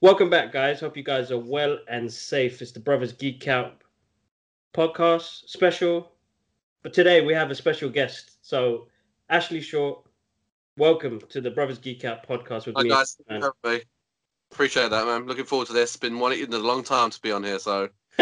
Welcome back, guys. Hope you guys are well and safe. It's the Brothers Geek Out podcast special. But today we have a special guest. So, Ashley Short, welcome to the Brothers Geek Out podcast with Hi me. guys, man. Thank you for having me. Appreciate that, man. Looking forward to this. Been wanting a long time to be on here, so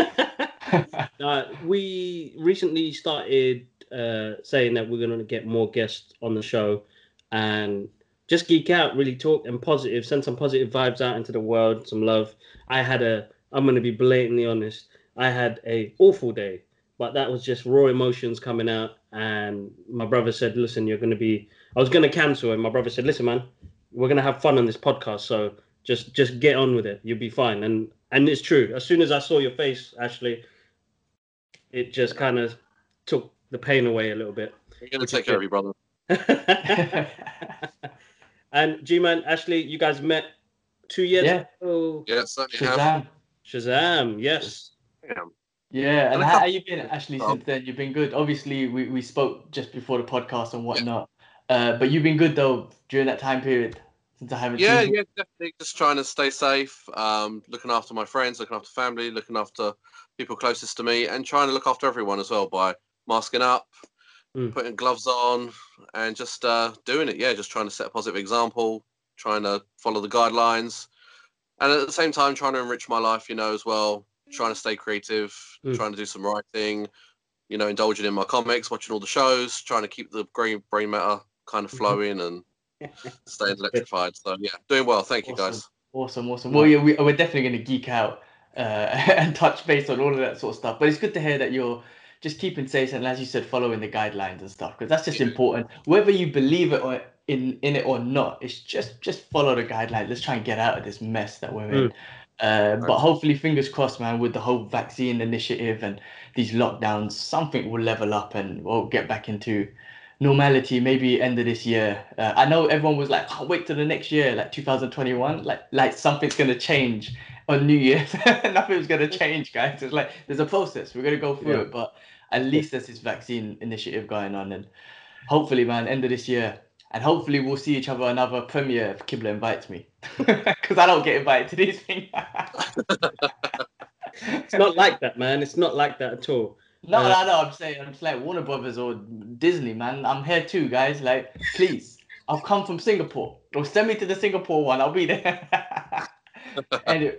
uh, we recently started uh, saying that we're going to get more guests on the show and just geek out, really talk and positive, send some positive vibes out into the world, some love. I had a, I'm going to be blatantly honest, I had a awful day, but that was just raw emotions coming out. And my brother said, "Listen, you're going to be." I was going to cancel, and my brother said, "Listen, man, we're going to have fun on this podcast, so just just get on with it. You'll be fine." And and it's true. As soon as I saw your face, Ashley, it just kind of took the pain away a little bit. we're gonna take care of good. you, brother. and G Man, Ashley, you guys met two years Yeah. ago. Yeah, certainly have. Shazam. Shazam, yes. Yeah. Yeah, and And how, couple- how you been, Ashley, since then? You've been good. Obviously, we, we spoke just before the podcast and whatnot. Uh, but you've been good though during that time period since I haven't Yeah, seen you. yeah, definitely. Just trying to stay safe, um, looking after my friends, looking after family, looking after people closest to me, and trying to look after everyone as well by masking up, Mm. putting gloves on, and just uh, doing it. Yeah, just trying to set a positive example, trying to follow the guidelines, and at the same time trying to enrich my life. You know, as well, trying to stay creative, Mm. trying to do some writing. You know, indulging in my comics, watching all the shows, trying to keep the brain brain matter kind of Mhm. flowing and staying electrified. So yeah, doing well. Thank you guys. Awesome, awesome. Well, yeah, we, we're definitely going to geek out uh, and touch base on all of that sort of stuff. But it's good to hear that you're just keeping safe and, as you said, following the guidelines and stuff because that's just important. Whether you believe it or in in it or not, it's just just follow the guidelines. Let's try and get out of this mess that we're in. Uh, but hopefully, fingers crossed, man, with the whole vaccine initiative and these lockdowns, something will level up and we'll get back into normality maybe end of this year. Uh, I know everyone was like, oh, wait till the next year, like 2021, like like something's gonna change on New Year's. Nothing's gonna change, guys. It's like there's a process. We're gonna go through Yeah. it, but at least there's this vaccine initiative going on, and hopefully, man, end of this year. And hopefully we'll see each other another premiere if Kibla invites me, because I don't get invited to these things. It's not like that, man. It's not like that at all. No, Uh, no, no. I'm saying, I'm just like Warner Brothers or Disney, man. I'm here too, guys. Like, please, I've come from Singapore. Or send me to the Singapore one. I'll be there. anyway.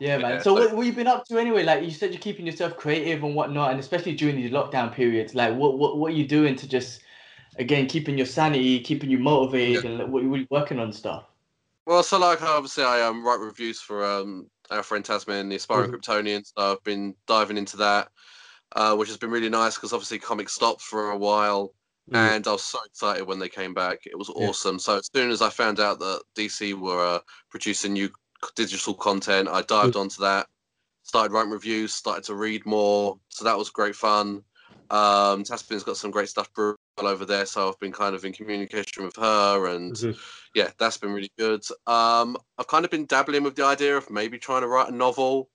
Yeah, man. Yeah, So, so- what, what you been up to anyway? Like, you said you're keeping yourself creative and whatnot, and especially during these lockdown periods. Like, what, what, what are you doing to just, again, keeping your sanity, keeping you motivated, and like, what, are you working on stuff? Well, so like obviously I um, write reviews for um, our friend Tasman, the aspiring Kryptonian. So I've been diving into that, uh, which has been really nice because obviously comics stopped for a while, Mm. and I was so excited when they came back. It was Yeah. awesome. So as soon as I found out that DC were uh, producing new digital content, I dived onto that, started writing reviews, started to read more. So that was great fun. Um, Tasman's got some great stuff over there, so I've been kind of in communication with her and Mhm. yeah, that's been really good. Um, I've kind of been dabbling with the idea of maybe trying to write a novel.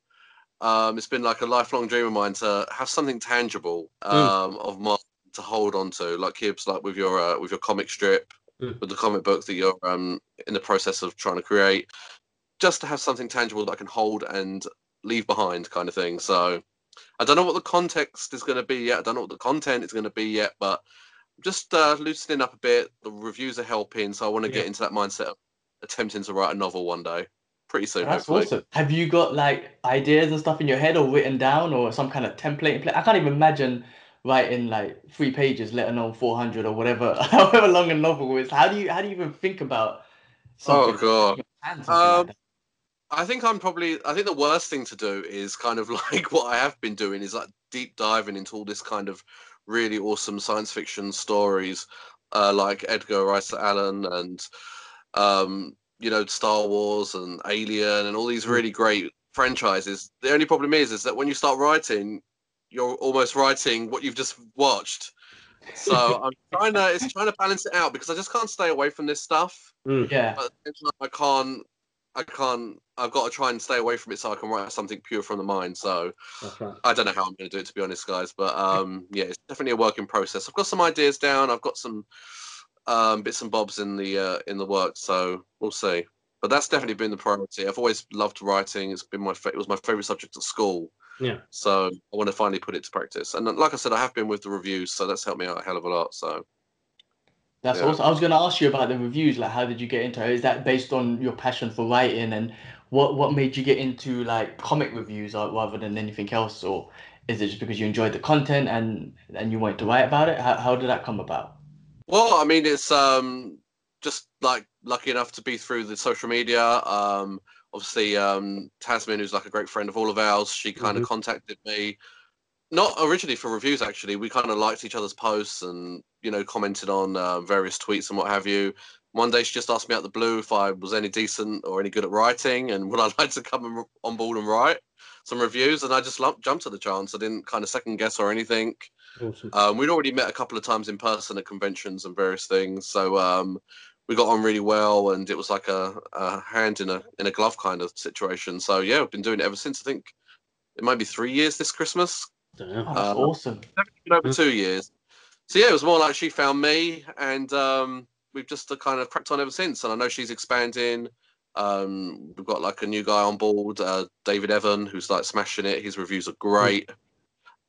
Um, it's been like a lifelong dream of mine to have something tangible um, of mine to hold on to, like Kibbs, like with your uh, with your comic strip, Mm. with the comic book that you're um, in the process of trying to create, just to have something tangible that I can hold and leave behind, kind of thing. So I don't know what the context is going to be yet. I don't know what the content is going to be yet, but just uh, loosening up a bit. The reviews are helping, so I want to Yeah. get into that mindset of attempting to write a novel one day, pretty soon. That's hopefully. awesome. Have you got like ideas and stuff in your head or written down or some kind of template in place? I can't even imagine writing like three pages, let alone 400 or whatever, however long a novel is. How do you how do you even think about Oh god. something like Um, that? I think I'm probably. I think the worst thing to do is kind of like what I have been doing is like deep diving into all this kind of really awesome science fiction stories, uh, like Edgar Rice Allen and um, you know Star Wars and Alien and all these really great franchises. The only problem is, is that when you start writing, you're almost writing what you've just watched. So I'm trying to. It's trying to balance it out because I just can't stay away from this stuff Mm. Yeah. but at the same time, I can't. I can't. I've got to try and stay away from it so I can write something pure from the mind. So right. I don't know how I'm going to do it, to be honest, guys. But um, yeah, it's definitely a work in process. I've got some ideas down. I've got some um, bits and bobs in the uh, in the work. So we'll see. But that's definitely been the priority. I've always loved writing. It's been my fa- it was my favorite subject at school. Yeah. So I want to finally put it to practice. And like I said, I have been with the reviews, so that's helped me out a hell of a lot. So That's Yeah. awesome. I was going to ask you about the reviews. Like, how did you get into it? Is that based on your passion for writing, and what what made you get into like comic reviews uh, rather than anything else, or is it just because you enjoyed the content and and you wanted to write about it? How how did that come about? Well, I mean, it's um just like lucky enough to be through the social media. Um, obviously, um, Tasman, who's like a great friend of all of ours, she kind of contacted me, not originally for reviews. Actually, we kind of liked each other's posts and you know commented on uh, various tweets and what have you. One day, she just asked me out the blue if I was any decent or any good at writing, and would I like to come on board and write some reviews. And I just lumped, jumped at the chance. I didn't kind of second guess or anything. Awesome. Um, we'd already met a couple of times in person at conventions and various things, so um, we got on really well, and it was like a, a hand in a in a glove kind of situation. So yeah, we've been doing it ever since. I think it might be three years this Christmas, Damn. That's Uh, awesome. been over two years. So yeah, it was more like she found me, and um, we've just uh, kind of cracked on ever since. And I know she's expanding. Um, we've got like a new guy on board, uh, David Evan, who's like smashing it. His reviews are great.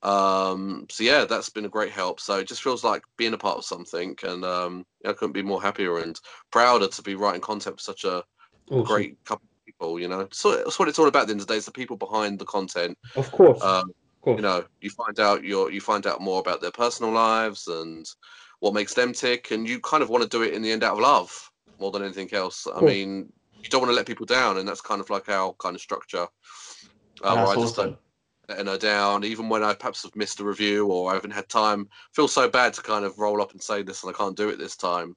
Um, so yeah, that's been a great help. So it just feels like being a part of something, and um, I couldn't be more happier and prouder to be writing content for such a Awesome. great couple of people. You know, so that's what it's all about. At the end of the day, it's the people behind the content. Of course. Um, of course. You know, you find out your you find out more about their personal lives and what makes them tick, and you kind of want to do it in the end out of love more than anything else. I mean, you don't want to let people down, and that's kind of like our kind of structure. Uh, where I just don't letting her down, even when I perhaps have missed a review or I haven't had time. Feel so bad to kind of roll up and say this and I can't do it this time.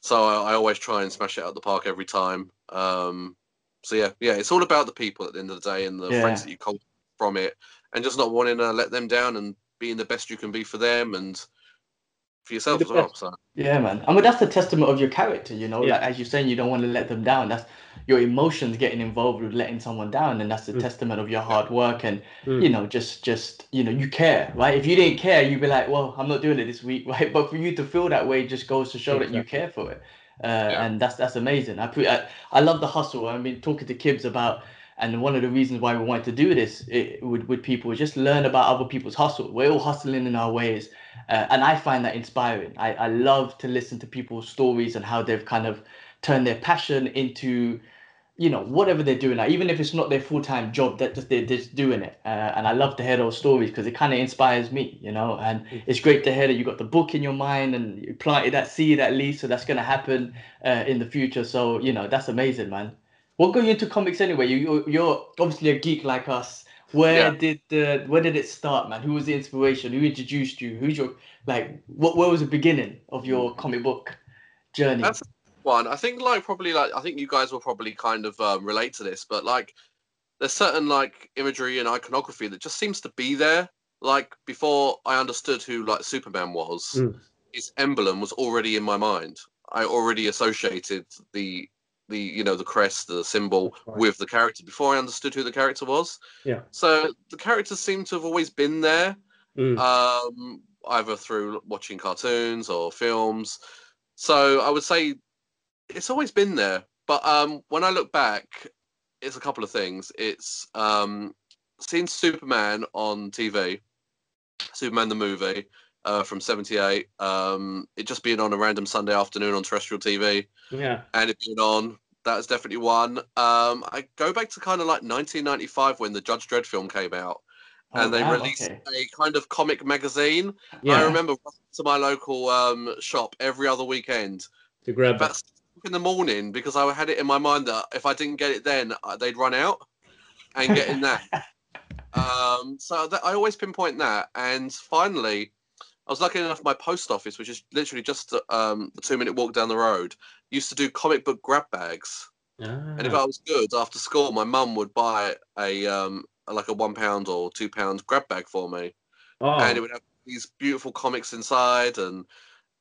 So I, I always try and smash it out the park every time. Um, so yeah, yeah, it's all about the people at the end of the day and the Yeah. friends that you cultivate from it, and just not wanting to let them down and being the best you can be for them and for yourself as well. So Yeah, man. I mean, that's the testament of your character, you know. Yeah. Like as you're saying, you don't want to let them down. That's your emotions getting involved with letting someone down, and that's the Mm. testament of your hard work and Mm. you know, just just you know, you care, right? If you didn't care, you'd be like, well, I'm not doing it this week, right? But for you to feel that way just goes to show that you care for it, uh, and that's that's amazing. I, pre- I I love the hustle. I've been talking to Kibbs about. And one of the reasons why we wanted to do this it, with, with people is just learn about other people's hustle. We're all hustling in our ways. Uh, and I find that inspiring. I, I love to listen to people's stories and how they've kind of turned their passion into, you know, whatever they're doing. Like, even if it's not their full time job, that just they're just doing it. Uh, and I love to hear those stories because it kind of inspires me, you know. And it's great to hear that you got the book in your mind and you planted that seed at least, so that's gonna happen uh, in the future. So you know, that's amazing, man. What got you into comics anyway? You you're, you're obviously a geek like us. Where Yeah. did the where did it start, man? Who was the inspiration? Who introduced you? Who's your like what where was the beginning of your comic book journey? That's one. I think like probably like I think you guys will probably kind of um, relate to this, but like there's certain like imagery and iconography that just seems to be there. Like before I understood who like Superman was, Mm. his emblem was already in my mind. I already associated the the you know the crest, the symbol right. with the character before I understood who the character was. Yeah. So the characters seem to have always been there Mm. um, either through watching cartoons or films. So I would say it's always been there. But um, when I look back, it's a couple of things. It's um, seeing Superman on TV, Superman the movie uh, from '78. Um, it just being on a random Sunday afternoon on terrestrial TV yeah. and it being on. That's definitely one. Um, I go back to kind of like 1995 when the Judge Dredd film came out Oh, and they wow, released okay. a kind of comic magazine. Yeah. I remember to my local um, shop every other weekend to grab about it. in the morning because I had it in my mind that if I didn't get it then, uh, they'd run out and get in that. um, so that, I always pinpoint that. And finally, I was lucky enough. My post office, which is literally just um, a two-minute walk down the road, used to do comic book grab bags. And if Ah, I was good after school, my mum would buy a um, like a one pound or two pound grab bag for me oh, and it would have these beautiful comics inside and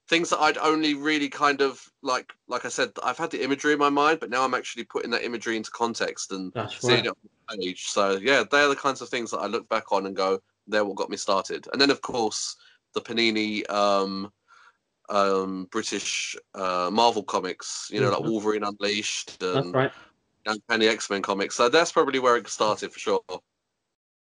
things that I'd only really kind of like like I said I've had the imagery in my mind but now I'm actually putting that imagery into context and that's seeing right. it on the page so yeah they're the kinds of things that I look back on and go they're what got me started and then of course the Panini um um, British uh, Marvel comics. You know, like Mhm. Wolverine Unleashed and right. Uncanny X Men comics. So that's probably where it started for sure.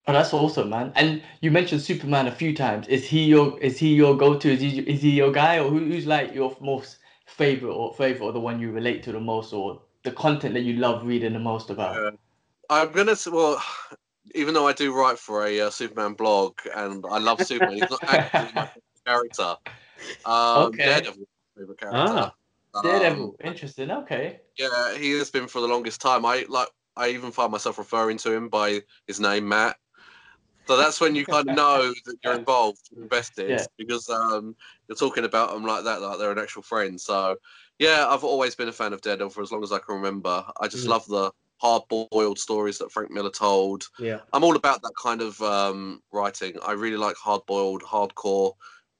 Oh, that's awesome, man. And you mentioned Superman a few times. Is he your is he your go-to? Is he is he your guy, or who, who's like your most favorite or favorite, or the one you relate to the most, or the content that you love reading the most about? Yeah. I'm gonna well, even though I do write for a uh, Superman blog and I love Superman, he's not actually my favorite character. Um, Okay. Daredevil, favorite character. Ah. Um, Daredevil, interesting. Okay. yeah, he has been for the longest time. I like. I even find myself referring to him by his name, Matt. So that's when you kind of know that you're involved, invested, Yeah. because um, you're talking about them like that, like they're an actual friend. So, yeah, I've always been a fan of Daredevil for as long as I can remember. I just Mm. love the hard-boiled stories that Frank Miller told. Yeah. I'm all about that kind of um, writing. I really like hard-boiled, hardcore,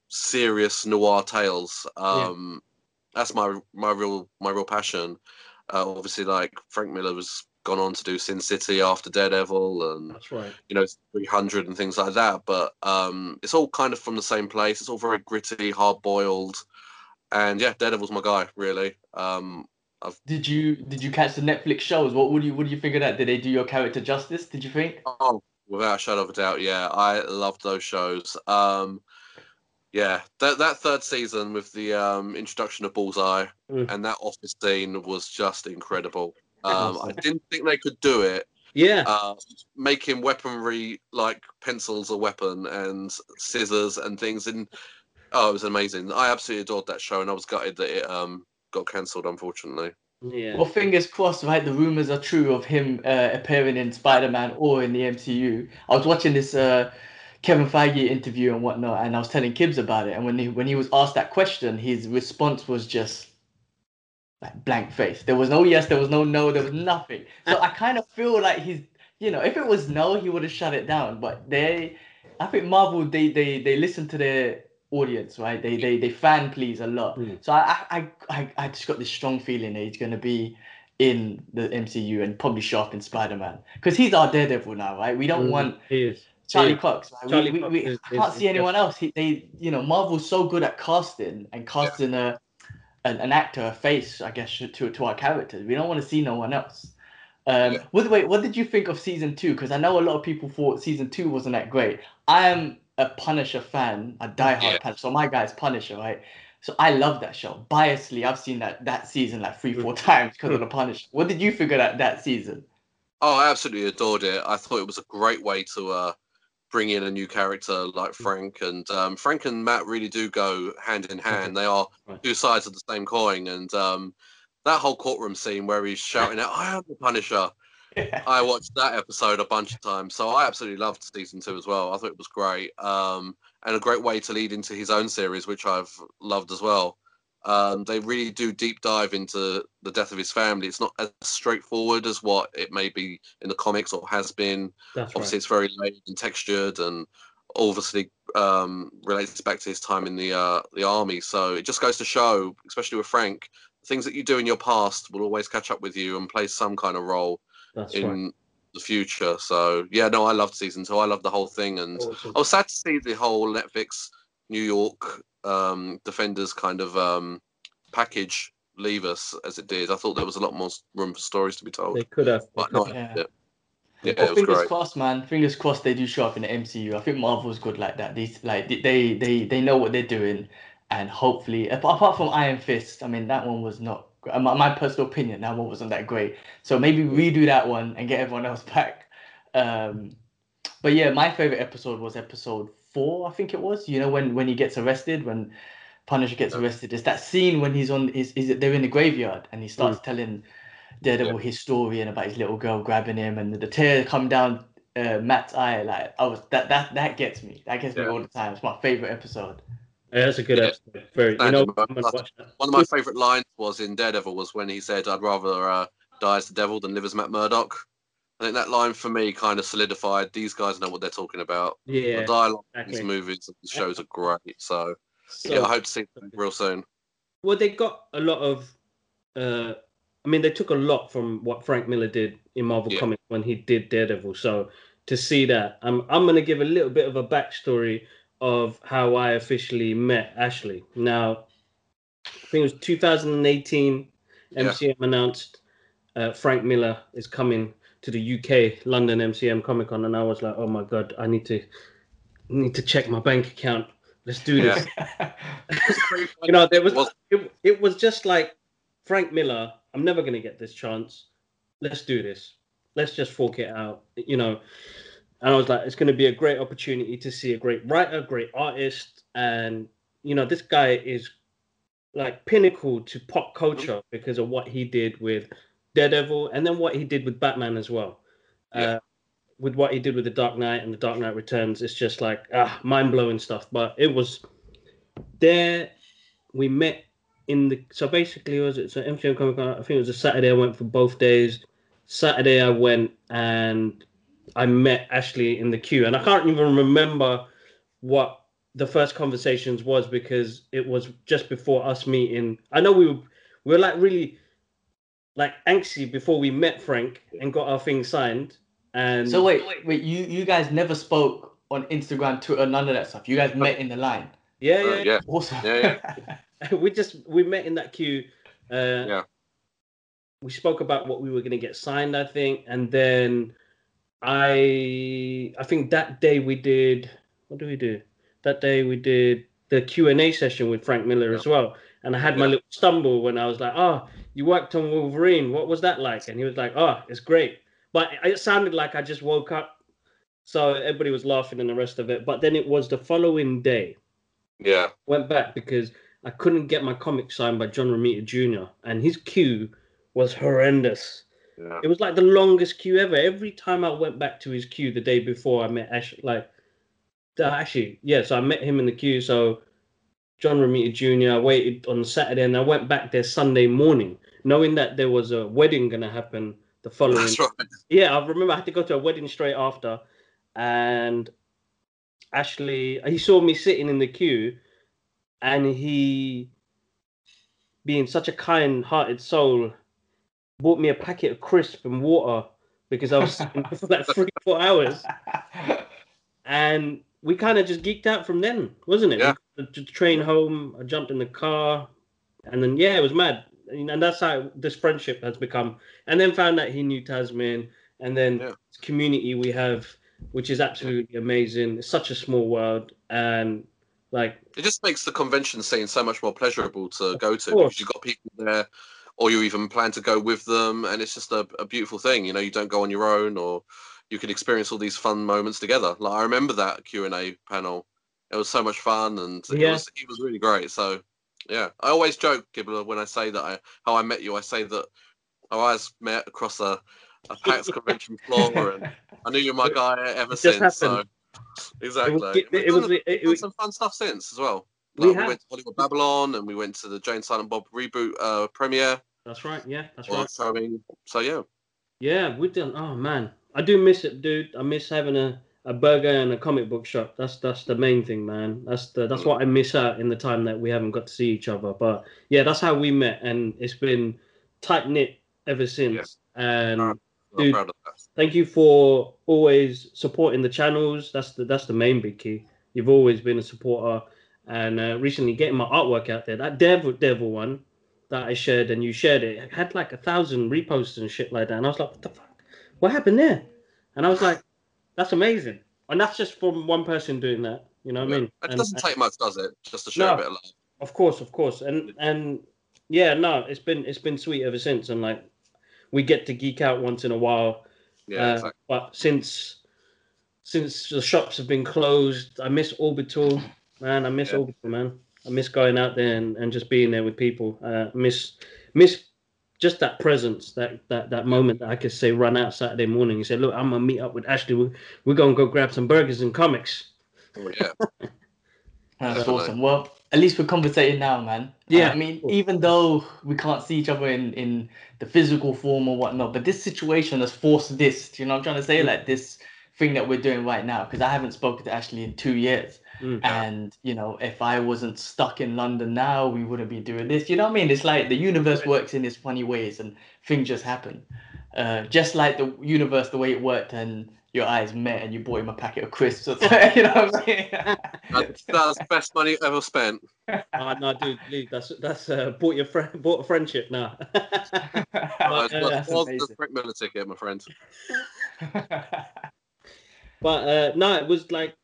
serious noir tales. Um, That's my my real my real passion. Uh, obviously, like Frank Miller was gone on to do Sin City after Daredevil, and That's right. you know 300 and things like that. But um, it's all kind of from the same place. It's all very gritty, hard-boiled, and yeah, Daredevil's my guy, really. Um, Did you did you catch the Netflix shows? What would you what do you think of that? Did they do your character justice? Did you think? Oh, without a shadow of a doubt, yeah, I loved those shows. Um, yeah, that that third season with the um, introduction of Bullseye Mm. and that office scene was just incredible. Um, I didn't think they could do it. Yeah. Uh, making weaponry like pencils a weapon and scissors and things, and oh, it was amazing. I absolutely adored that show, and I was gutted that it um, got cancelled, unfortunately. yeah. Well, fingers crossed, right? The rumors are true of him uh, appearing in Spider Man or in the MCU. I was watching this uh, Kevin Feige interview and whatnot, and I was telling Kibbs about it. And when he when he was asked that question, his response was just like blank face. There was no yes, there was no no, there was nothing. So I kind of feel like he's, you know, if it was no, he would have shut it down. But they, I think Marvel, they they they listen to their audience, right? They they they fan please a lot. Mm. So I I I I just got this strong feeling that he's gonna be in the MCU and probably show up in Spider Man because he's our Daredevil now, right? We don't Mm, want he is. Charlie Yeah. Cox. Right? Charlie we, Cox we, we is- I can't is- see anyone else. He, they, you know, Marvel's so good at casting and casting a an, an actor, a face, I guess, to to our characters. We don't want to see no one else. Um, Yeah. wait, what did you think of season two? Because I know a lot of people thought season two wasn't that great. I am a Punisher fan, a diehard Yeah. Punisher. So my guy's Punisher, right? So I love that show. Biasly, I've seen that that season like three, four times because of the Punisher. What did you figure that that season? Oh, I absolutely adored it. I thought it was a great way to uh, bring in a new character like Frank, and um, Frank and Matt really do go hand in hand. They are two sides of the same coin, and um, that whole courtroom scene where he's shouting out, "I am the Punisher." I watched that episode a bunch of times, so I absolutely loved season two as well. I thought it was great, um, and a great way to lead into his own series, which I've loved as well. Um, they really do deep dive into the death of his family. It's not as straightforward as what it may be in the comics or has been. That's Obviously, right. it's very layered and textured, and obviously um, relates back to his time in the uh, the army. So it just goes to show, especially with Frank, things that you do in your past will always catch up with you and play some kind of role That's in right. the future. So yeah, no, I loved season two. I loved the whole thing, and Awesome. I was sad to see the whole Netflix New York um, Defenders kind of um, package leave us as it did. I thought there was a lot more room for stories to be told. They could have. But no, Yeah. yeah, yeah, Well, it was fingers great. crossed, man. Fingers crossed they do show up in the MCU. I think Marvel's good like that. These like they they they know what they're doing, and hopefully, apart from Iron Fist, I mean that one was not. Uh, My, my personal opinion, that one wasn't that great. So maybe redo that one and get everyone else back. Um, but yeah, my favorite episode was episode four, I think it was. You know when when he gets arrested, when Punisher gets Yeah. arrested. It's that scene when he's on is is it they're in the graveyard and he Mm. starts telling Daredevil his story and about his little girl grabbing him and the tear come down uh, Matt's eye. Like I was that that that gets me. That gets me all the time. It's my favorite episode. Yeah, that's a good Yeah. episode. Very. You know. I'm gonna watch that. One of my favourite lines was in Daredevil was when he said, "I'd rather uh, die as the devil than live as Matt Murdock." I think that line for me kind of solidified. These guys know what they're talking about. Yeah. the dialogue in these movies and these shows are great. So, So, yeah, I hope to see them real soon. well, they got a lot of. Uh, I mean, they took a lot from what Frank Miller did in Marvel Yeah. Comics when he did Daredevil. So to see that, I'm I'm gonna give a little bit of a backstory of how I officially met Ashley. Now, I think it was 2018. Yeah. MCM announced uh, Frank Miller is coming to the UK London MCM Comic Con, and I was like, oh my god, I need to need to check my bank account. Let's do this. you know, there Was- it, it was just like Frank Miller. I'm never gonna get this chance. Let's do this. Let's just fork it out. You know, and I was like, it's gonna be a great opportunity to see a great writer, great artist, and you know, this guy is like pinnacle to pop culture because of what he did with Daredevil and then what he did with Batman as well. Yeah. Uh, with what he did with the Dark Knight and the Dark Knight Returns, it's just like ah, mind blowing stuff. But it was there. We met in the so basically it was it so MCM Comic Con? I think it was a Saturday. I went for both days. Saturday I went and I met Ashley in the queue, and I can't even remember what the first conversations was because it was just before us meeting. I know we were we were like really like anxious before we met Frank and got our thing signed. And so wait, wait, you you guys never spoke on Instagram, Twitter, none of that stuff. You guys met in the line. yeah, Uh, yeah, yeah. Awesome. Yeah, we just we met in that queue. Uh, Yeah. We spoke about what we were going to get signed, I think, and then I I think that day we did what do we do? That day we did the Q and A session with Frank Miller as well, and I had my little stumble when I was like, "Oh, you worked on Wolverine. What was that like?" And he was like, "Oh, it's great," but it sounded like I just woke up. So everybody was laughing and the rest of it. But then it was the following day yeah. went back because I couldn't get my comic signed by John Romita Jr. and his queue was horrendous. Yeah. It was like the longest queue ever. Every time I went back to his queue the day before, I met Ash. Like, actually, yeah. So I met him in the queue. So John Romita Jr. I waited on Saturday and I went back there Sunday morning, knowing that there was a wedding gonna happen the following. That's right. Yeah, I remember I had to go to a wedding straight after, and Ashley, he saw me sitting in the queue, and he, being such a kind-hearted soul, bought me a packet of crisp and water because I was for like three, four hours, and we kind of just geeked out from then, wasn't it? Yeah. The, the train home, I jumped in the car, and then yeah, it was mad, and that's how this friendship has become. And then found out he knew Tasman, and then Yeah. this community we have, which is absolutely amazing. It's such a small world, and like It just makes the convention scene so much more pleasurable to go to because you've got people there, or you even plan to go with them, and it's just a, a beautiful thing. You know, you don't go on your own, or you can experience all these fun moments together. Like I remember that Q and A panel; it was so much fun, and it was it was really great. So, yeah, I always joke, Kibla, when I say that I how I met you. I say that our eyes met across a a PAX convention floor, and I knew you were my guy ever since. So, exactly. it, it was it, it, was some fun stuff since as well. We Like, we, have. went to Hollywood Babylon and we went to the Jay and Silent Bob reboot uh, premiere that's right. Yeah, that's or right. showing. So yeah, Yeah, we done. Oh man, I do miss it, dude. I miss having a, a burger and a comic book shop. That's that's the main thing, man. That's the that's what I miss out in the time that we haven't got to see each other. But yeah, that's how we met, and it's been tight knit ever since. And I'm Dude. proud of that. thank you for always supporting the channels. That's the that's the main big key. You've always been a supporter, and uh, recently getting my artwork out there. That Devil Devil one that I shared and you shared it, it had like a thousand reposts and shit like that. And I was like, what the fuck? What happened there? And I was like, that's amazing. And that's just from one person doing that. You know what I mean? It And- doesn't take much, does it? Just to show No. a bit of love. of course, of course, and and yeah, no, it's been it's been sweet ever since, and like we get to geek out once in a while. Yeah, Uh, exactly. But since since the shops have been closed, I miss Orbital, man. I miss Yeah. Orbital, man. I miss going out there and, and just being there with people. Uh, miss miss just that presence, that that that moment that I could say run out Saturday morning and say, look, I'm gonna meet up with Ashley. We're, we're gonna go grab some burgers and comics. Oh, yeah, That's Definitely. awesome. Well, at least we're conversating now, man. Yeah. Uh, I mean, even though we can't see each other in, in the physical form or whatnot, but this situation has forced this. You know what I'm trying to say? Mm. Like this thing that we're doing right now, because I haven't spoken to Ashley in two years. Mm. And, you know, if I wasn't stuck in London now, we wouldn't be doing this. You know what I mean? It's like the universe works in its funny ways and things just happen. Uh, just like the universe, the way it worked and your eyes met and you bought him a packet of crisps or something. You know what I'm saying? That's, that's the best money ever spent. oh, no, dude, leave. That's that's uh, bought your friend, bought a friendship now. Uh, But, uh, it was the amazing. Frank Miller ticket, my friend. But uh, no, it was like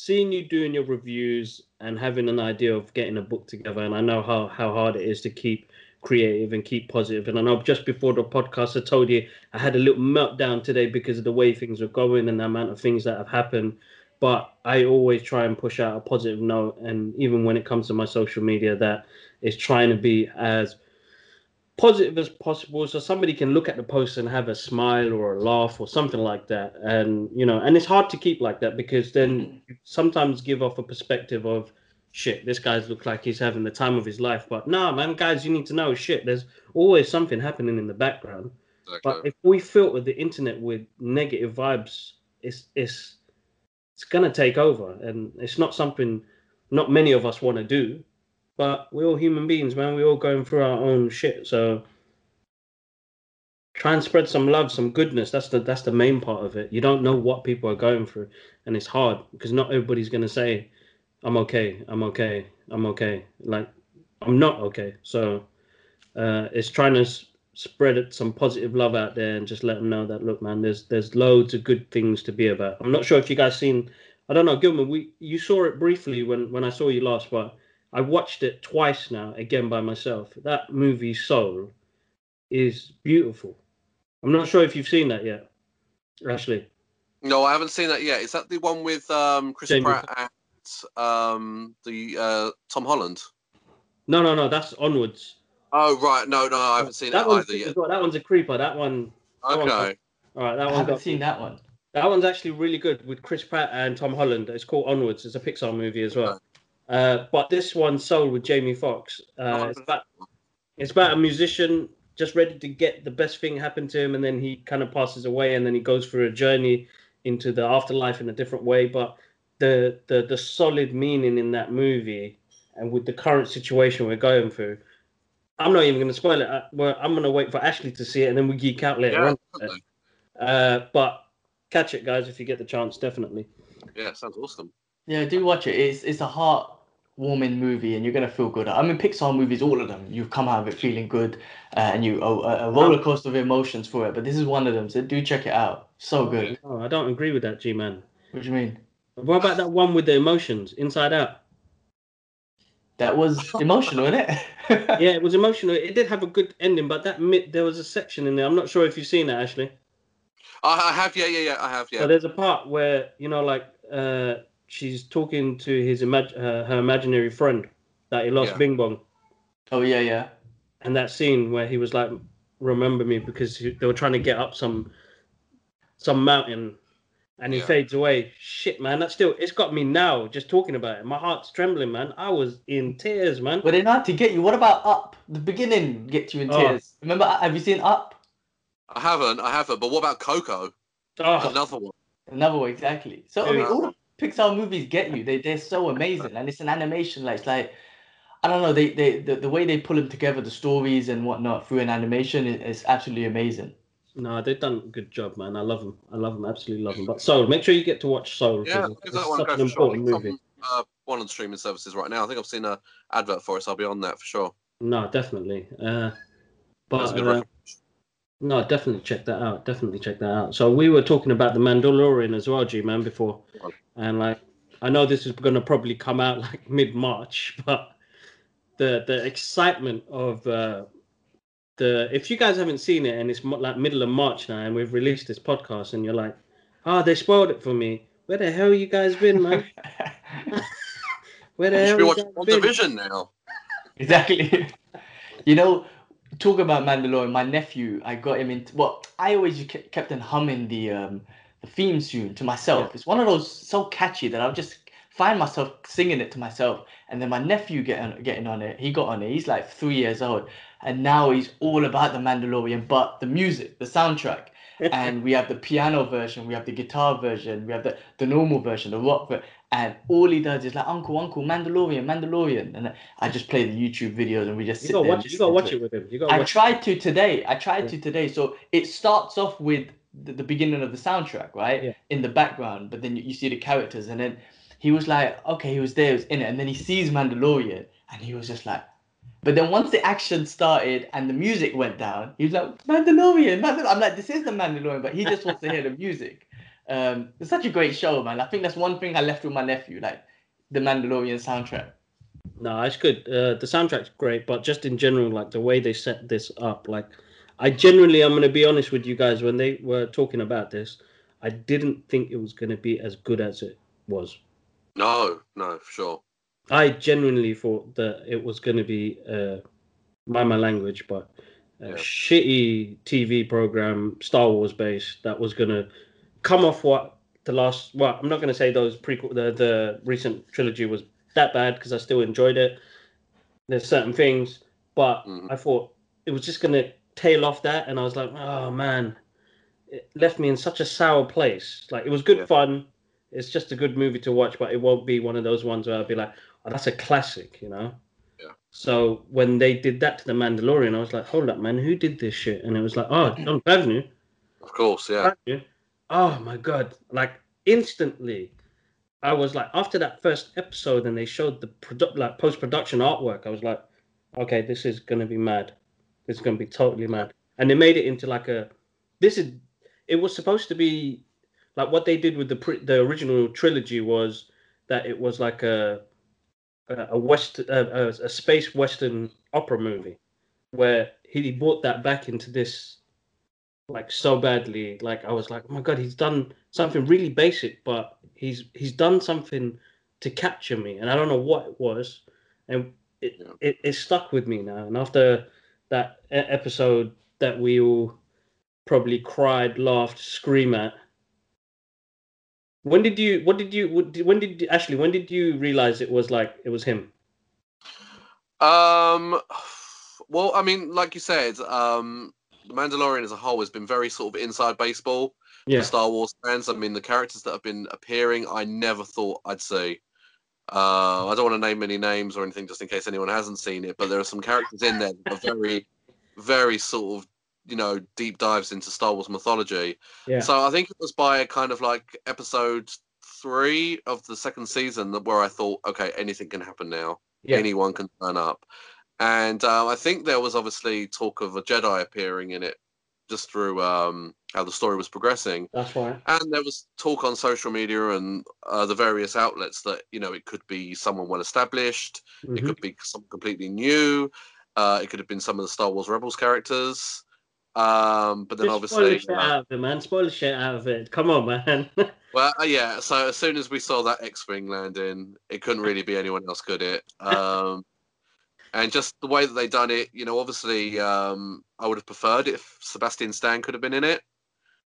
seeing you doing your reviews and having an idea of getting a book together. And I know how, how hard it is to keep creative and keep positive. And I know just before the podcast, I told you I had a little meltdown today because of the way things are going and the amount of things that have happened. But I always try and push out a positive note. And even when it comes to my social media, that is trying to be as positive as possible so somebody can look at the post and have a smile or a laugh or something like that. And you know and it's hard to keep like that because then you sometimes give off a perspective of shit this guy's look like he's having the time of his life. But nah man guys you need to know shit there's always something happening in the background. But if we filter the internet with negative vibes it's it's it's gonna take over. And it's not something not many of us want to do but we're all human beings man we're all going through our own shit so try and spread some love some goodness. That's the that's the main part of it. You don't know what people are going through and it's hard because not everybody's to say i'm okay i'm okay i'm okay. Like i'm not okay. So uh it's trying to s- spread some positive love out there and just let them know that look man there's there's loads of good things to be about. I'm not sure if you guys seen i don't know gilman we you saw it briefly when when i saw you last but i watched it twice now again by myself that movie soul is beautiful i'm not sure if you've seen that yet ashley No, I haven't seen that yet. Is that the one with um, Chris Jamie Pratt and um, the uh, Tom Holland? no no no that's onwards Oh right, no, no, I haven't seen that it either yet. that one's a creeper that one that one- Okay, all right that I one haven't got seen that one. That one's actually really good with Chris Pratt and Tom Holland. It's called Onwards. It's a Pixar movie as well. Uh, but this one, Soul with Jamie Foxx. Uh, it's about it's about a musician just ready to get the best thing happen to him, and then he kind of passes away, and then he goes through a journey into the afterlife in a different way. But the the the solid meaning in that movie, and with the current situation we're going through, I'm not even going to spoil it. I, well, I'm going to wait for Ashley to see it, and then we geek out later yeah, on. Uh, but catch it, guys, if you get the chance, definitely. yeah, sounds awesome. Yeah, do watch it. It's it's a heartwarming movie, and you're gonna feel good. I mean, Pixar movies, all of them, you come out of it feeling good, uh, and you oh, a, a roller coaster of emotions for it. But this is one of them, so do check it out. So good. Oh, I don't agree with that, G man. What do you mean? What about that one with the emotions, Inside Out? That was emotional, wasn't it? Yeah, it was emotional. It did have a good ending, but that mid, there was a section in there. I'm not sure if you've seen that, Ashley. I, I have, yeah, yeah, yeah, I have, yeah. So there's a part where you know, like, uh, she's talking to his imag- uh, her imaginary friend that he lost, Yeah. Bing Bong, Oh yeah, yeah. and that scene where he was like, "Remember me," because he, they were trying to get up some some mountain, and he Yeah. fades away. Shit, man, that still it's got me now just talking about it. My heart's trembling, man. I was in tears, man. But they know how to get you. What about Up? The beginning gets you in Oh. tears. Remember? Have you seen Up? I haven't, I haven't. But what about Coco? Oh, Another one. Another one, exactly. So I mean, all the Pixar movies get you. They they're so amazing, and it's an animation. Like it's like, I don't know. They they the, the way they pull them together, the stories and whatnot through an animation is, is absolutely amazing. no, they've done a good job, man. I love them. I love them. Absolutely love them. But Soul, make sure you get to watch Soul Yeah, because it's that one such go an for sure. I important movie. some, uh, one of the streaming services right now. I think I've seen a advert for it, so I'll be on that for sure. No, definitely. Uh, That's a but good uh, recommendation. No, definitely check that out. Definitely check that out. So we were talking about the Mandalorian as well, G man, before, and like I know this is going to probably come out like mid March, but the the excitement of uh, the if you guys haven't seen it and it's mo- like middle of March now and we've released this podcast and you're like, oh, they spoiled it for me. Where the hell you guys been, man? Where the You hell should be you watching guys been? Division now. exactly. you know, talk about Mandalorian. My nephew, I got him into. Well, I always ke- kept on humming the um the theme tune to myself. Yeah. It's one of those so catchy that I'll just find myself singing it to myself. And then my nephew getting getting on it. He got on it. He's like three years old, and now he's all about the Mandalorian. But the music, the soundtrack. and we have the piano version, we have the guitar version, we have the, the normal version, the rock version, and all he does is like Uncle, Uncle, Mandalorian, Mandalorian, and I just play the YouTube videos and we just You sit gotta there. watch it. You gotta watch it with him. You gotta I tried to today. I tried Yeah. to today. So it starts off with the, the beginning of the soundtrack, right? Yeah. In the background, but then you, you see the characters, and then he was like, okay, he was there, he was in it, and then he sees Mandalorian, and he was just like, but then once the action started and the music went down, he was like, Mandalorian, Mandalorian. I'm like, this is the Mandalorian, but he just wants to hear the music. Um, it's such a great show, man. I think that's one thing I left with my nephew, like the Mandalorian soundtrack. No, it's good. Uh, the soundtrack's great, but just in general, like the way they set this up, like I genuinely, I'm gonna be honest with you guys. When they were talking about this, I didn't think it was gonna be as good as it was. No, no, for sure. I genuinely thought that it was gonna be, uh, mind my language, but a Yeah. shitty TV program, Star Wars based, that was gonna come off what the last. Well, I'm not gonna say those prequel, the the recent trilogy was that bad because I still enjoyed it. There's certain things, but Mhm. I thought it was just gonna tail off that, and I was like, oh man, it left me in such a sour place. Like it was good Yeah. fun. It's just a good movie to watch, but it won't be one of those ones where I'll be like, oh, that's a classic, you know. Yeah. So when they did that to the Mandalorian, I was like, hold up, man, who did this shit? And it was like, oh, Jon Favreau. Of course, yeah. Favreau. Oh my god! Like instantly, I was like, after that first episode, and they showed the product, like post production artwork, I was like, okay, this is gonna be mad. This is gonna be totally mad. And they made it into like a. This is. It was supposed to be like what they did with the pre, the original trilogy was that it was like a a, west a, a space western opera movie where he brought that back into this like so badly like i was like oh my god he's done something really basic but he's he's done something to capture me. And i don't know what it was and it Yeah. it, it stuck with me now. And after that episode that we all probably cried laughed scream at when did you what did you did- when did actually when did you realize it was like it was him? Um, well, I mean, like you said, um, the Mandalorian as a whole has been very sort of inside baseball yeah for Star Wars fans. I mean, the characters that have been appearing, I never thought I'd see. Uh, I don't want to name any names or anything, just in case anyone hasn't seen it. But there are some characters in there that are very, very sort of, you know, deep dives into Star Wars mythology. yeah So I think it was by kind of like episode three of the second season that where I thought, okay, anything can happen now yeah anyone can turn up. And uh, I think there was obviously talk of a Jedi appearing in it just through um, how the story was progressing. that's right And there was talk on social media and uh, the various outlets that, you know, it could be someone well established, it Mhm. could be something completely new, uh, it could have been some of the Star Wars Rebels characters. Um, but then Just spoil the obviously. shit out of it, man. Spoil the shit out of it. Come on, man. Well, uh, yeah. So as soon as we saw that X-wing landing, it couldn't really be anyone else, could it? Um, and just the way that they done it, you know, obviously, um, I would have preferred if Sebastian Stan could have been in it.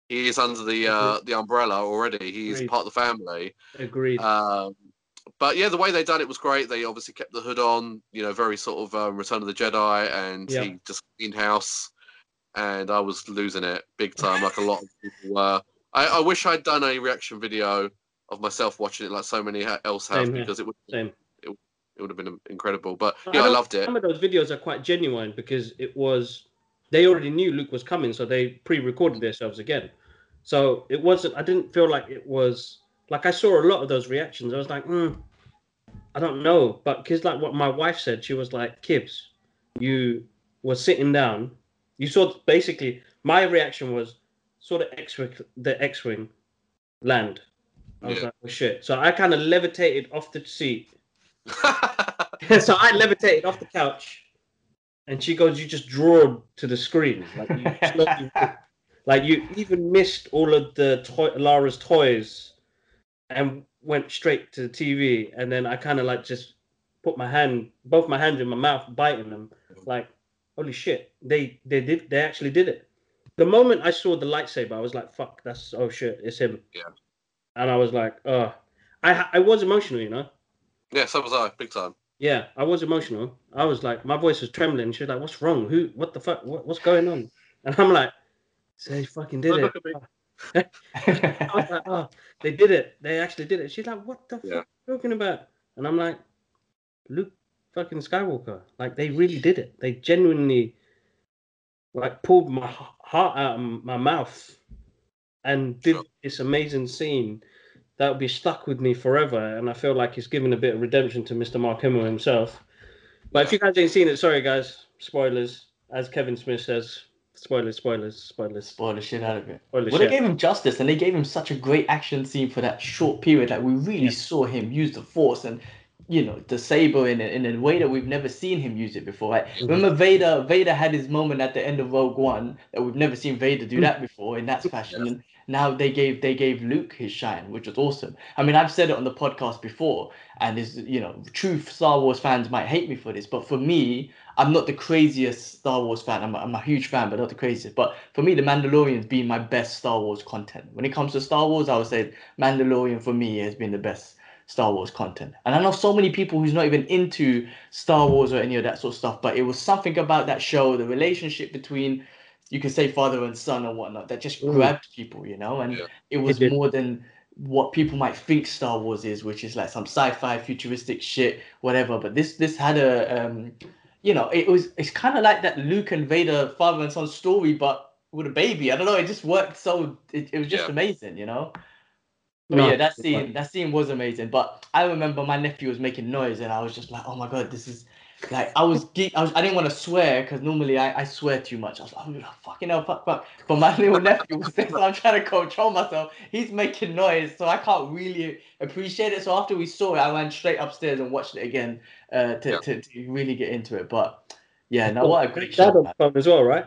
He is under the uh, the umbrella already. He is Agreed. part of the family. Agreed. Um, but yeah, the way they done it was great. They obviously kept the hood on, you know, very sort of um, Return of the Jedi, and Yeah. he just in house. And I was losing it big time, like a lot of people were. I, I wish I'd done a reaction video of myself watching it, like so many else have, because it would Same. It would have been incredible. But I yeah, I don't- loved it. Some of those videos are quite genuine because it was they already knew Luke was coming, so they pre-recorded themselves again. So it wasn't. I didn't feel like it was like I saw a lot of those reactions. I was like, hmm, I don't know, but because like what my wife said, she was like, Kibbs, you were sitting down. You saw basically my reaction was saw the X-wing, the X-wing land. I was Yeah. like, oh shit. So I kind of levitated off the seat so I levitated off the couch, and she goes, "You just draw to the screen, like you, slowly- like you even missed all of the toy, Lara's toys, and went straight to the TV. And then I kind of like just put my hand, both my hands in my mouth, biting them, like, holy shit, they they did, they actually did it. The moment I saw the lightsaber, I was like, fuck, that's oh shit, it's him. Yeah. And I was like, oh, I I was emotional, you know. Yeah, so was I, big time. Yeah, I was emotional. I was like, my voice was trembling. She was like, "What's wrong? Who? What the fuck? What, what's going on?" And I'm like, "They fucking did Don't it." look at me. I was like, "Oh, they did it. They actually did it." She's like, "What the Yeah. fuck are you talking about?" And I'm like, "Luke, fucking Skywalker. Like they really did it. They genuinely, like, pulled my heart out of my mouth and did Sure. this amazing scene that will be stuck with me forever. And I feel like he's given a bit of redemption to Mr. Mark Hamill himself. But if you guys ain't seen it, sorry guys, spoilers. As Kevin Smith says, spoilers, spoilers, spoilers, Spoil the shit out of it. spoilers. Well, they gave him justice, and they gave him such a great action scene for that short period. Like we really Yeah. saw him use the force and, you know, the saber in a, in a way that we've never seen him use it before. Right? Mhm. Remember Vader? Vader had his moment at the end of Rogue One that we've never seen Vader do that before in that fashion. And now they gave they gave Luke his shine, which was awesome. I mean, I've said it on the podcast before, and is you know, true Star Wars fans might hate me for this, but for me, I'm not the craziest Star Wars fan. I'm a, I'm a huge fan, but not the craziest. But for me, The Mandalorian's been my best Star Wars content. When it comes to Star Wars, I would say Mandalorian for me has been the best Star Wars content. And I know so many people who's not even into Star Wars or any of that sort of stuff, but it was something about that show, the relationship between you could say father and son or whatnot, that just Mm. grabbed people, you know, and Yeah. it was did. more than what people might think Star Wars is, which is like some sci-fi futuristic shit, whatever. But this this had a um you know, it was it's kind of like that Luke and Vader father and son story, but with a baby. I don't know, it just worked so it, it was just Yeah. amazing, you know. But No, yeah, that scene like- that scene was amazing. But I remember my nephew was making noise, and I was just like, "Oh my god, this is like I was geek. I was I didn't want to swear because normally I, I swear too much. I was like, oh, fucking hell, fuck, fuck. But my little nephew was there, so I'm trying to control myself. He's making noise, so I can't really appreciate it. So after we saw it, I went straight upstairs and watched it again uh, to, Yeah. to to really get into it. But yeah, no, what a great Dad show. on the phone as well, right?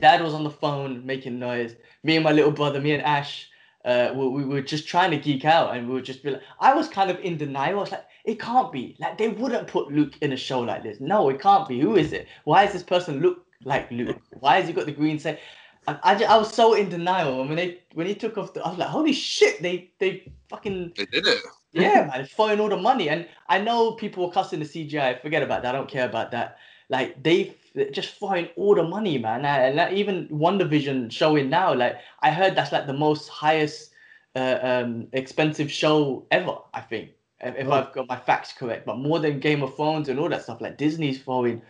Dad was on the phone making noise. Me and my little brother, me and Ash, uh, we, we were just trying to geek out, and we were just be like, I was kind of in denial. I was like, it can't be. Like they wouldn't put Luke in a show like this. No, it can't be. Who is it? Why is this person look like Luke? Why has he got the green say? And I, ju- I was so in denial. When they when he took off, the, I was like, holy shit! They they fucking They did it. yeah, man, throwing all the money. And I know people were cussing the CGI. Forget about that. I don't care about that. Like they just throwing all the money, man. And like, even WandaVision showing now, like I heard that's like the most highest uh, um expensive show ever. I think if, if Oh. I've got my facts correct. But more than Game of Thrones and all that stuff, like Disney's throwing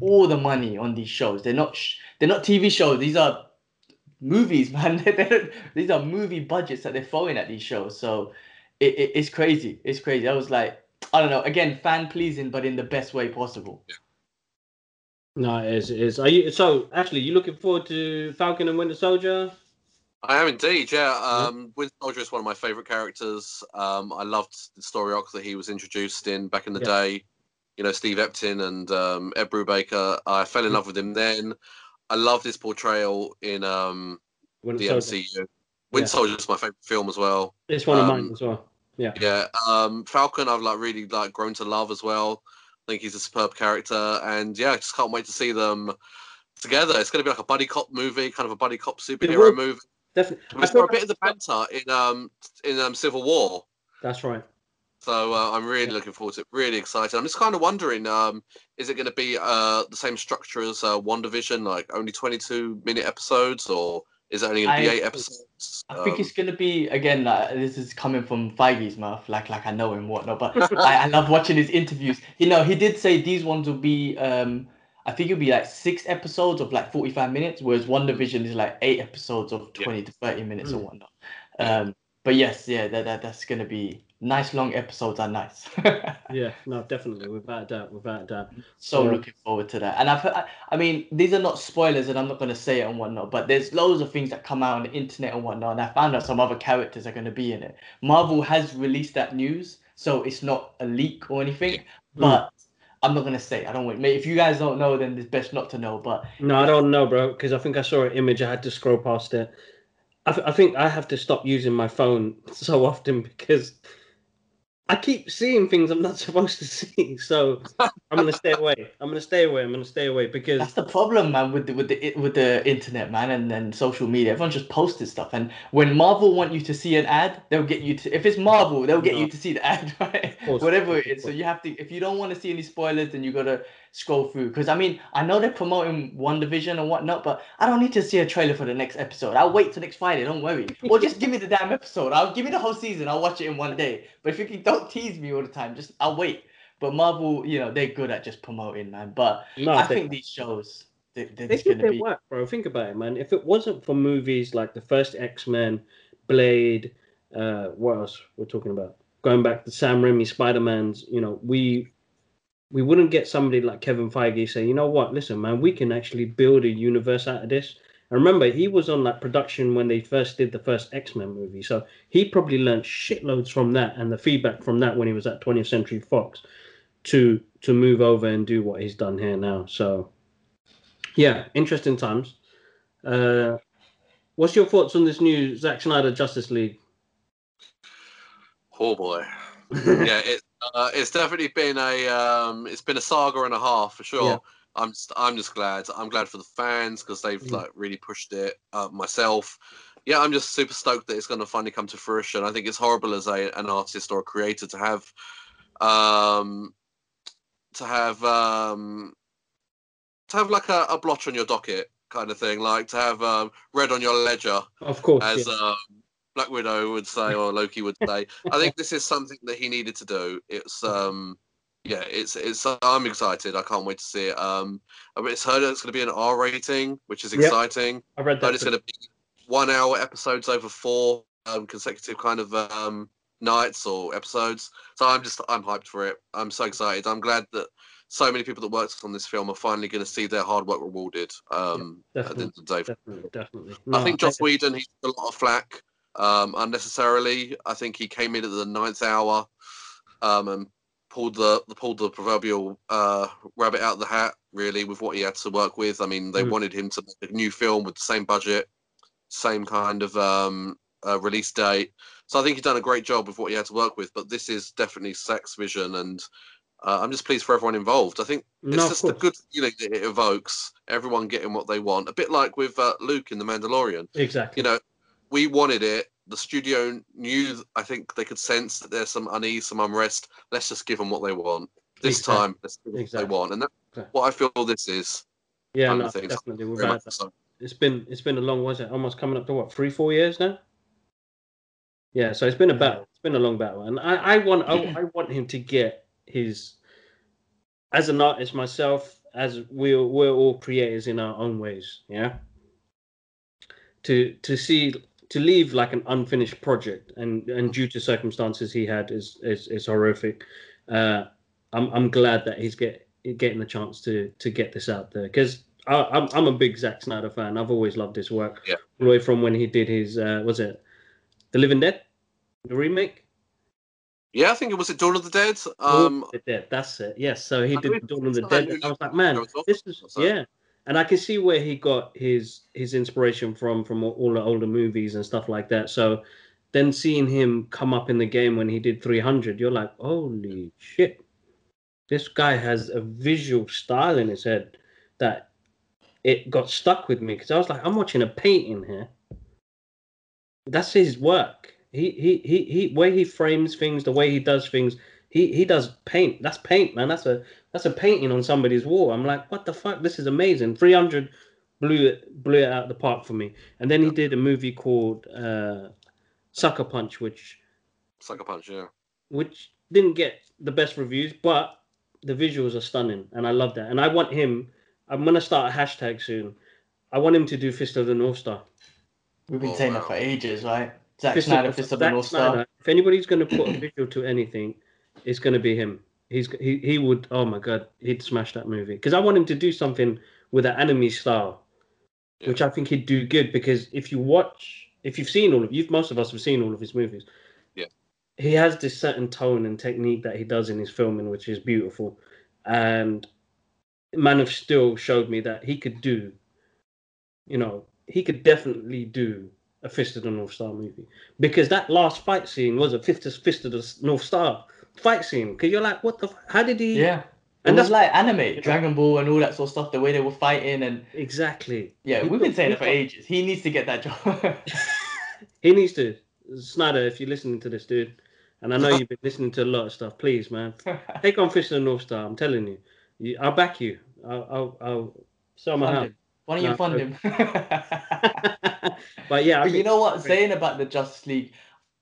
all the money on these shows. They're not sh- they're not TV shows. These are movies, man. They don't- these are movie budgets that they're throwing at these shows. So it, it, it's crazy. It's crazy. I was like, I don't know. Again, fan pleasing, but in the best way possible. No, it is. It is. Are you so? Actually, you looking forward to Falcon and Winter Soldier? I am indeed, yeah. Um, Winter Soldier is one of my favorite characters. Um, I loved the story arc that he was introduced in back in the Yeah. day. You know, Steve Epting and um, Ed Brubaker. I fell in love with him then. I loved his portrayal in um, Winter the Soldier. MCU. Winter Yeah. Soldier is my favorite film as well. It's one of mine Um, as well. Yeah. Yeah, um, Falcon, I've like really like grown to love as well. I think he's a superb character, and yeah, I just can't wait to see them together. It's going to be like a buddy cop movie, kind of a buddy cop superhero movie. Definitely. We saw a bit of the banter in um in um Civil War, That's right. so uh, I'm really Yeah. looking forward to it. Really excited. I'm just kind of wondering, um, is it going to be uh the same structure as uh, WandaVision, like only 22 minute episodes, or is it only going to be I- eight episodes? I think Um, it's gonna be again. Like, this is coming from Feige's mouth, like like I know him whatnot. But I, I love watching his interviews. You know, he did say these ones will be. um I think it'll be like six episodes of like forty-five minutes, whereas WandaVision is like eight episodes of Yeah. twenty to thirty minutes or Mm. whatnot. Um, but yes, yeah, that, that that's gonna be nice. Long episodes are nice. Yeah. No, definitely. Without a doubt. Without a doubt. so Yeah. looking forward to that. And I've I, I mean, these are not spoilers, and I'm not going to say it and whatnot, but there's loads of things that come out on the internet and whatnot, and I found out some other characters are going to be in it. Marvel has released that news, so it's not a leak or anything, but I'm not to say. I don't want. If you guys don't know, then it's best not to know. But No, I don't know, bro, because I think I saw an image. I had to scroll past it. I, th- I think I have to stop using my phone so often because I keep seeing things I'm not supposed to see. So I'm gonna stay away. I'm gonna stay away. I'm gonna stay away because That's the problem, man, with the with the with the internet, man, and then social media. Everyone just posted stuff, and when Marvel want you to see an ad, they'll get you to. If it's Marvel, they'll get you to see the ad, right? Whatever it is. So you have to. If you don't want to see any spoilers, then you gotta scroll through. Because I mean, I know they're promoting WandaVision and whatnot, but I don't need to see a trailer for the next episode. I'll wait till next Friday. Don't worry. Or just give me the damn episode. I'll give me the whole season. I'll watch it in one day. But if you can, don't tease me all the time. Just I'll wait. But Marvel, you know, they're good at just promoting, man. But no, I they- think these shows, th- They there's did gonna their be work, bro. Think about it, man. If it wasn't for movies like the first X Men, Blade, uh, what else we're talking about? Going back to Sam Raimi, Spider Man's. You know, we we wouldn't get somebody like Kevin Feige saying, you know what, listen, man, we can actually build a universe out of this. And remember, he was on like production when they first did the first X Men movie, so he probably learned shitloads from that and the feedback from that when he was at 20th Century Fox to to move over and do what he's done here now. So, yeah, interesting times. Uh, what's your thoughts on this new Zack Snyder Justice League? Oh boy. yeah, it, uh, it's definitely been a um, it's been a saga and a half for sure. Yeah. I'm just, I'm just glad. I'm glad for the fans because they've Mm. like really pushed it. Uh, myself, yeah, I'm just super stoked that it's going to finally come to fruition. I think it's horrible as a an artist or a creator to have um to have um to have like a, a blotch on your docket kind of thing, like to have um, red on your ledger Of course, as yeah. um, Black Widow would say or Loki would say. I think this is something that he needed to do. It's um yeah, it's it's I'm excited. I can't wait to see it. Um it's heard it's going to be an R rating, which is Yep. exciting. I read that. But it's going to be one hour episodes over four um, consecutive kind of um nights or episodes. So I'm just I'm hyped for it. I'm so excited. I'm glad that so many people that worked on this film are finally going to see their hard work rewarded. Um, at the end of the day, Definitely, definitely. I think Joss Whedon, he took a lot of flack um, unnecessarily. I think he came in at the ninth hour um, and pulled the pulled the proverbial uh, rabbit out of the hat, really, with what he had to work with. I mean, they Mm. wanted him to make a new film with the same budget, same kind of um, uh, release date. So I think he's done a great job with what he had to work with. But this is definitely Zack's vision, and uh, I'm just pleased for everyone involved. I think it's no, just a good feeling that it evokes. Everyone getting what they want. A bit like with uh, Luke in The Mandalorian Exactly. you know, we wanted it. The studio knew, I think they could sense that there's some unease, some unrest. Let's just give them what they want. This Exactly. time, let's give them Exactly. what they want. And that's Exactly. what I feel this is. yeah, no, definitely. We've Very had much that. so. It's been it's been a long was it almost coming up to what three four years now. Yeah, so it's been a battle. It's been a long battle, and I I want I, I want him to get his as an artist myself as we're we're all creators in our own ways. Yeah. To to see to leave like an unfinished project and and due to circumstances he had is is, is horrific. Uh, I'm I'm glad that he's get getting the chance to to get this out there because I'm I'm a big Zack Snyder fan. I've always loved his work. Yeah. All the way from when he did his uh, was it The Living Dead, the remake. Yeah, I think it was it Dawn of the Dead. Dawn Um, of the Dead. That's it. Yes. So he I did Dawn of the Dead. I was like, man, this is yeah. And I can see where he got his his inspiration from from all- the older movies and stuff like that. So then seeing him come up in the game when he did 300, you're like, holy shit, this guy has a visual style in his head that it got stuck with me because I was like, I'm watching a painting here. That's his work. He he he he way he frames things, the way he does things. He he does paint. That's paint, man. That's a that's a painting on somebody's wall. I'm like, what the fuck? This is amazing. 300 blew it blew it out of the park for me. And then he did a movie called uh, Sucker Punch, which Sucker Punch, yeah. which didn't get the best reviews, but the visuals are stunning, and I love that. And I want him. I'm gonna start a hashtag soon. I want him to do Fist of the North Star. We've been Oh, saying wow. that for ages, right? Zack Fist Snyder, of, Fist of the Zack North Star. Snyder, If anybody's gonna put a visual to anything, it's gonna be him. He's he he would. Oh my god, he'd smash that movie because I want him to do something with an anime style, Yeah. which I think he'd do good. Because if you watch, if you've seen all of, you've most of us have seen all of his movies. Yeah. he has this certain tone and technique that he does in his filming, which is beautiful. And Man of Steel showed me that he could do, you know, he could definitely do a Fist of the North Star movie because that last fight scene was a Fist of, Fist of the North Star fight scene. Because you're like, what the? f- How did he? Yeah. It And was that's- like anime, Dragon Ball, and all that sort of stuff. The way they were fighting, and Exactly. yeah, we've been saying it for ages. He needs to get that job. He needs to. Snyder, if you're listening to this, dude, and I know you've been listening to a lot of stuff, please, man, take on Fist of the North Star. I'm telling you, you I'll back you. I'll, I'll, I'll sell my Fund house. Why don't you No, fund him? but yeah, I but you know what? Saying about the Justice League,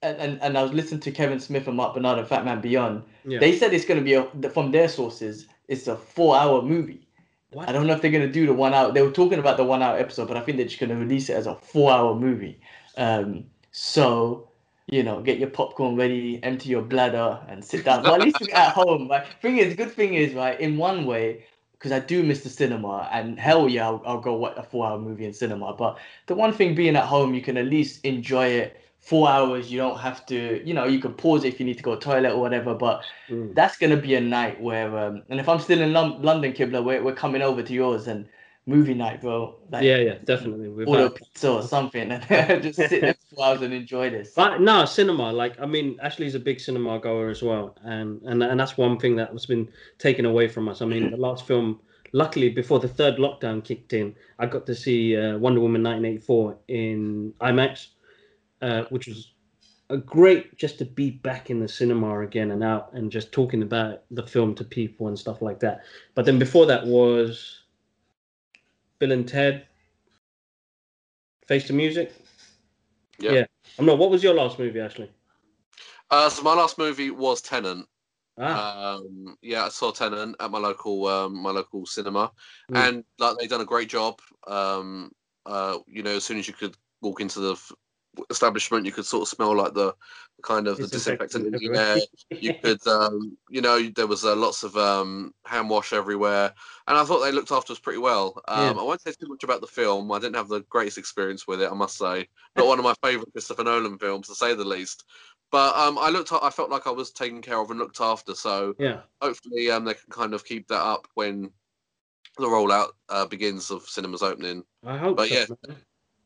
and, and, and I was listening to Kevin Smith and Mark Bernardin and Fat Man Beyond. yeah. They said it's going to be a, from their sources. It's a four-hour movie. What? I don't know if they're gonna do the one hour. They were talking about the one hour episode, but I think they're just gonna release it as a four hour movie. Um, so you know, get your popcorn ready, empty your bladder, and sit down. But at least you're at home. Right? Thing is, good thing is, right? In one way, because I do miss the cinema, and hell yeah, I'll, I'll go watch a four hour movie in cinema. But the one thing being at home, you can at least enjoy it. Four hours, you don't have to, you know, you can pause if you need to go to toilet or whatever. But Mm. that's gonna be a night where, um, and if I'm still in Lon- London, Kibla, we're, we're coming over to yours and movie night, bro. Like, Yeah, yeah, definitely. order Without, pizza or something, and just sit there for four hours and enjoy this. but no, cinema. Like, I mean, Ashley's a big cinema goer as well, and and and that's one thing that has been taken away from us. I mean, the last film, luckily, before the third lockdown kicked in, I got to see uh, Wonder Woman 1984 in IMAX, uh, which was a great just to be back in the cinema again and out and just talking about the film to people and stuff like that. But then before that was Bill and Ted, Face the Music. Yeah. Yeah. I'm not. What was your last movie, Ashley? Uh, so my last movie was Tenet. Ah, Um, yeah, I saw Tenet at my local um, my local cinema, Mm. and like they've done a great job. Um, uh, you know, as soon as you could walk into the establishment, you could sort of smell like the kind of the disinfectant in the air. You could, um, you know, there was uh, lots of um, hand wash everywhere, and I thought they looked after us pretty well. Um, Yeah. I won't say too much about the film. I didn't have the greatest experience with it, I must say. Not one of my favourite Christopher Nolan films, to say the least. But um, I looked, I felt like I was taken care of and looked after. So yeah. hopefully, um, they can kind of keep that up when the rollout uh, begins of cinemas opening. I hope But so. yeah. man.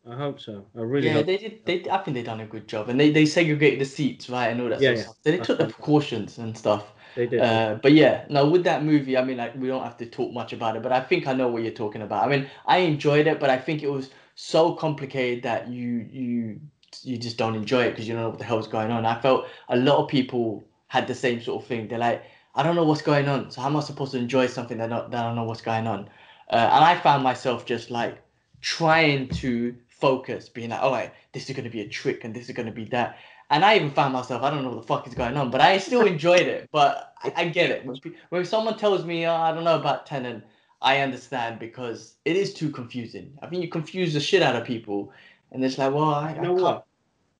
I hope so. I really Yeah, hope. they did. They, I think they done a good job, and they, they segregated the seats, right, and all that Yeah, sort of yeah. stuff. So they That's took the precautions and stuff. They did. Uh, but yeah, now with that movie, I mean, like, we don't have to talk much about it, but I think I know what you're talking about. I mean, I enjoyed it, but I think it was so complicated that you you you just don't enjoy it because you don't know what the hell's going on. I felt a lot of people had the same sort of thing. They're like, I don't know what's going on, so how am I supposed to enjoy something that not that I don't know what's going on? Uh, and I found myself just like trying to focus, being like, all right, this is going to be a trick and this is going to be that. And I even found myself, I don't know what the fuck is going on, but I still enjoyed it. But I, I get it. When, when someone tells me, oh, I don't know about Tenet, I understand because it is too confusing. I think you confuse the shit out of people. And it's like, well, I, you know what?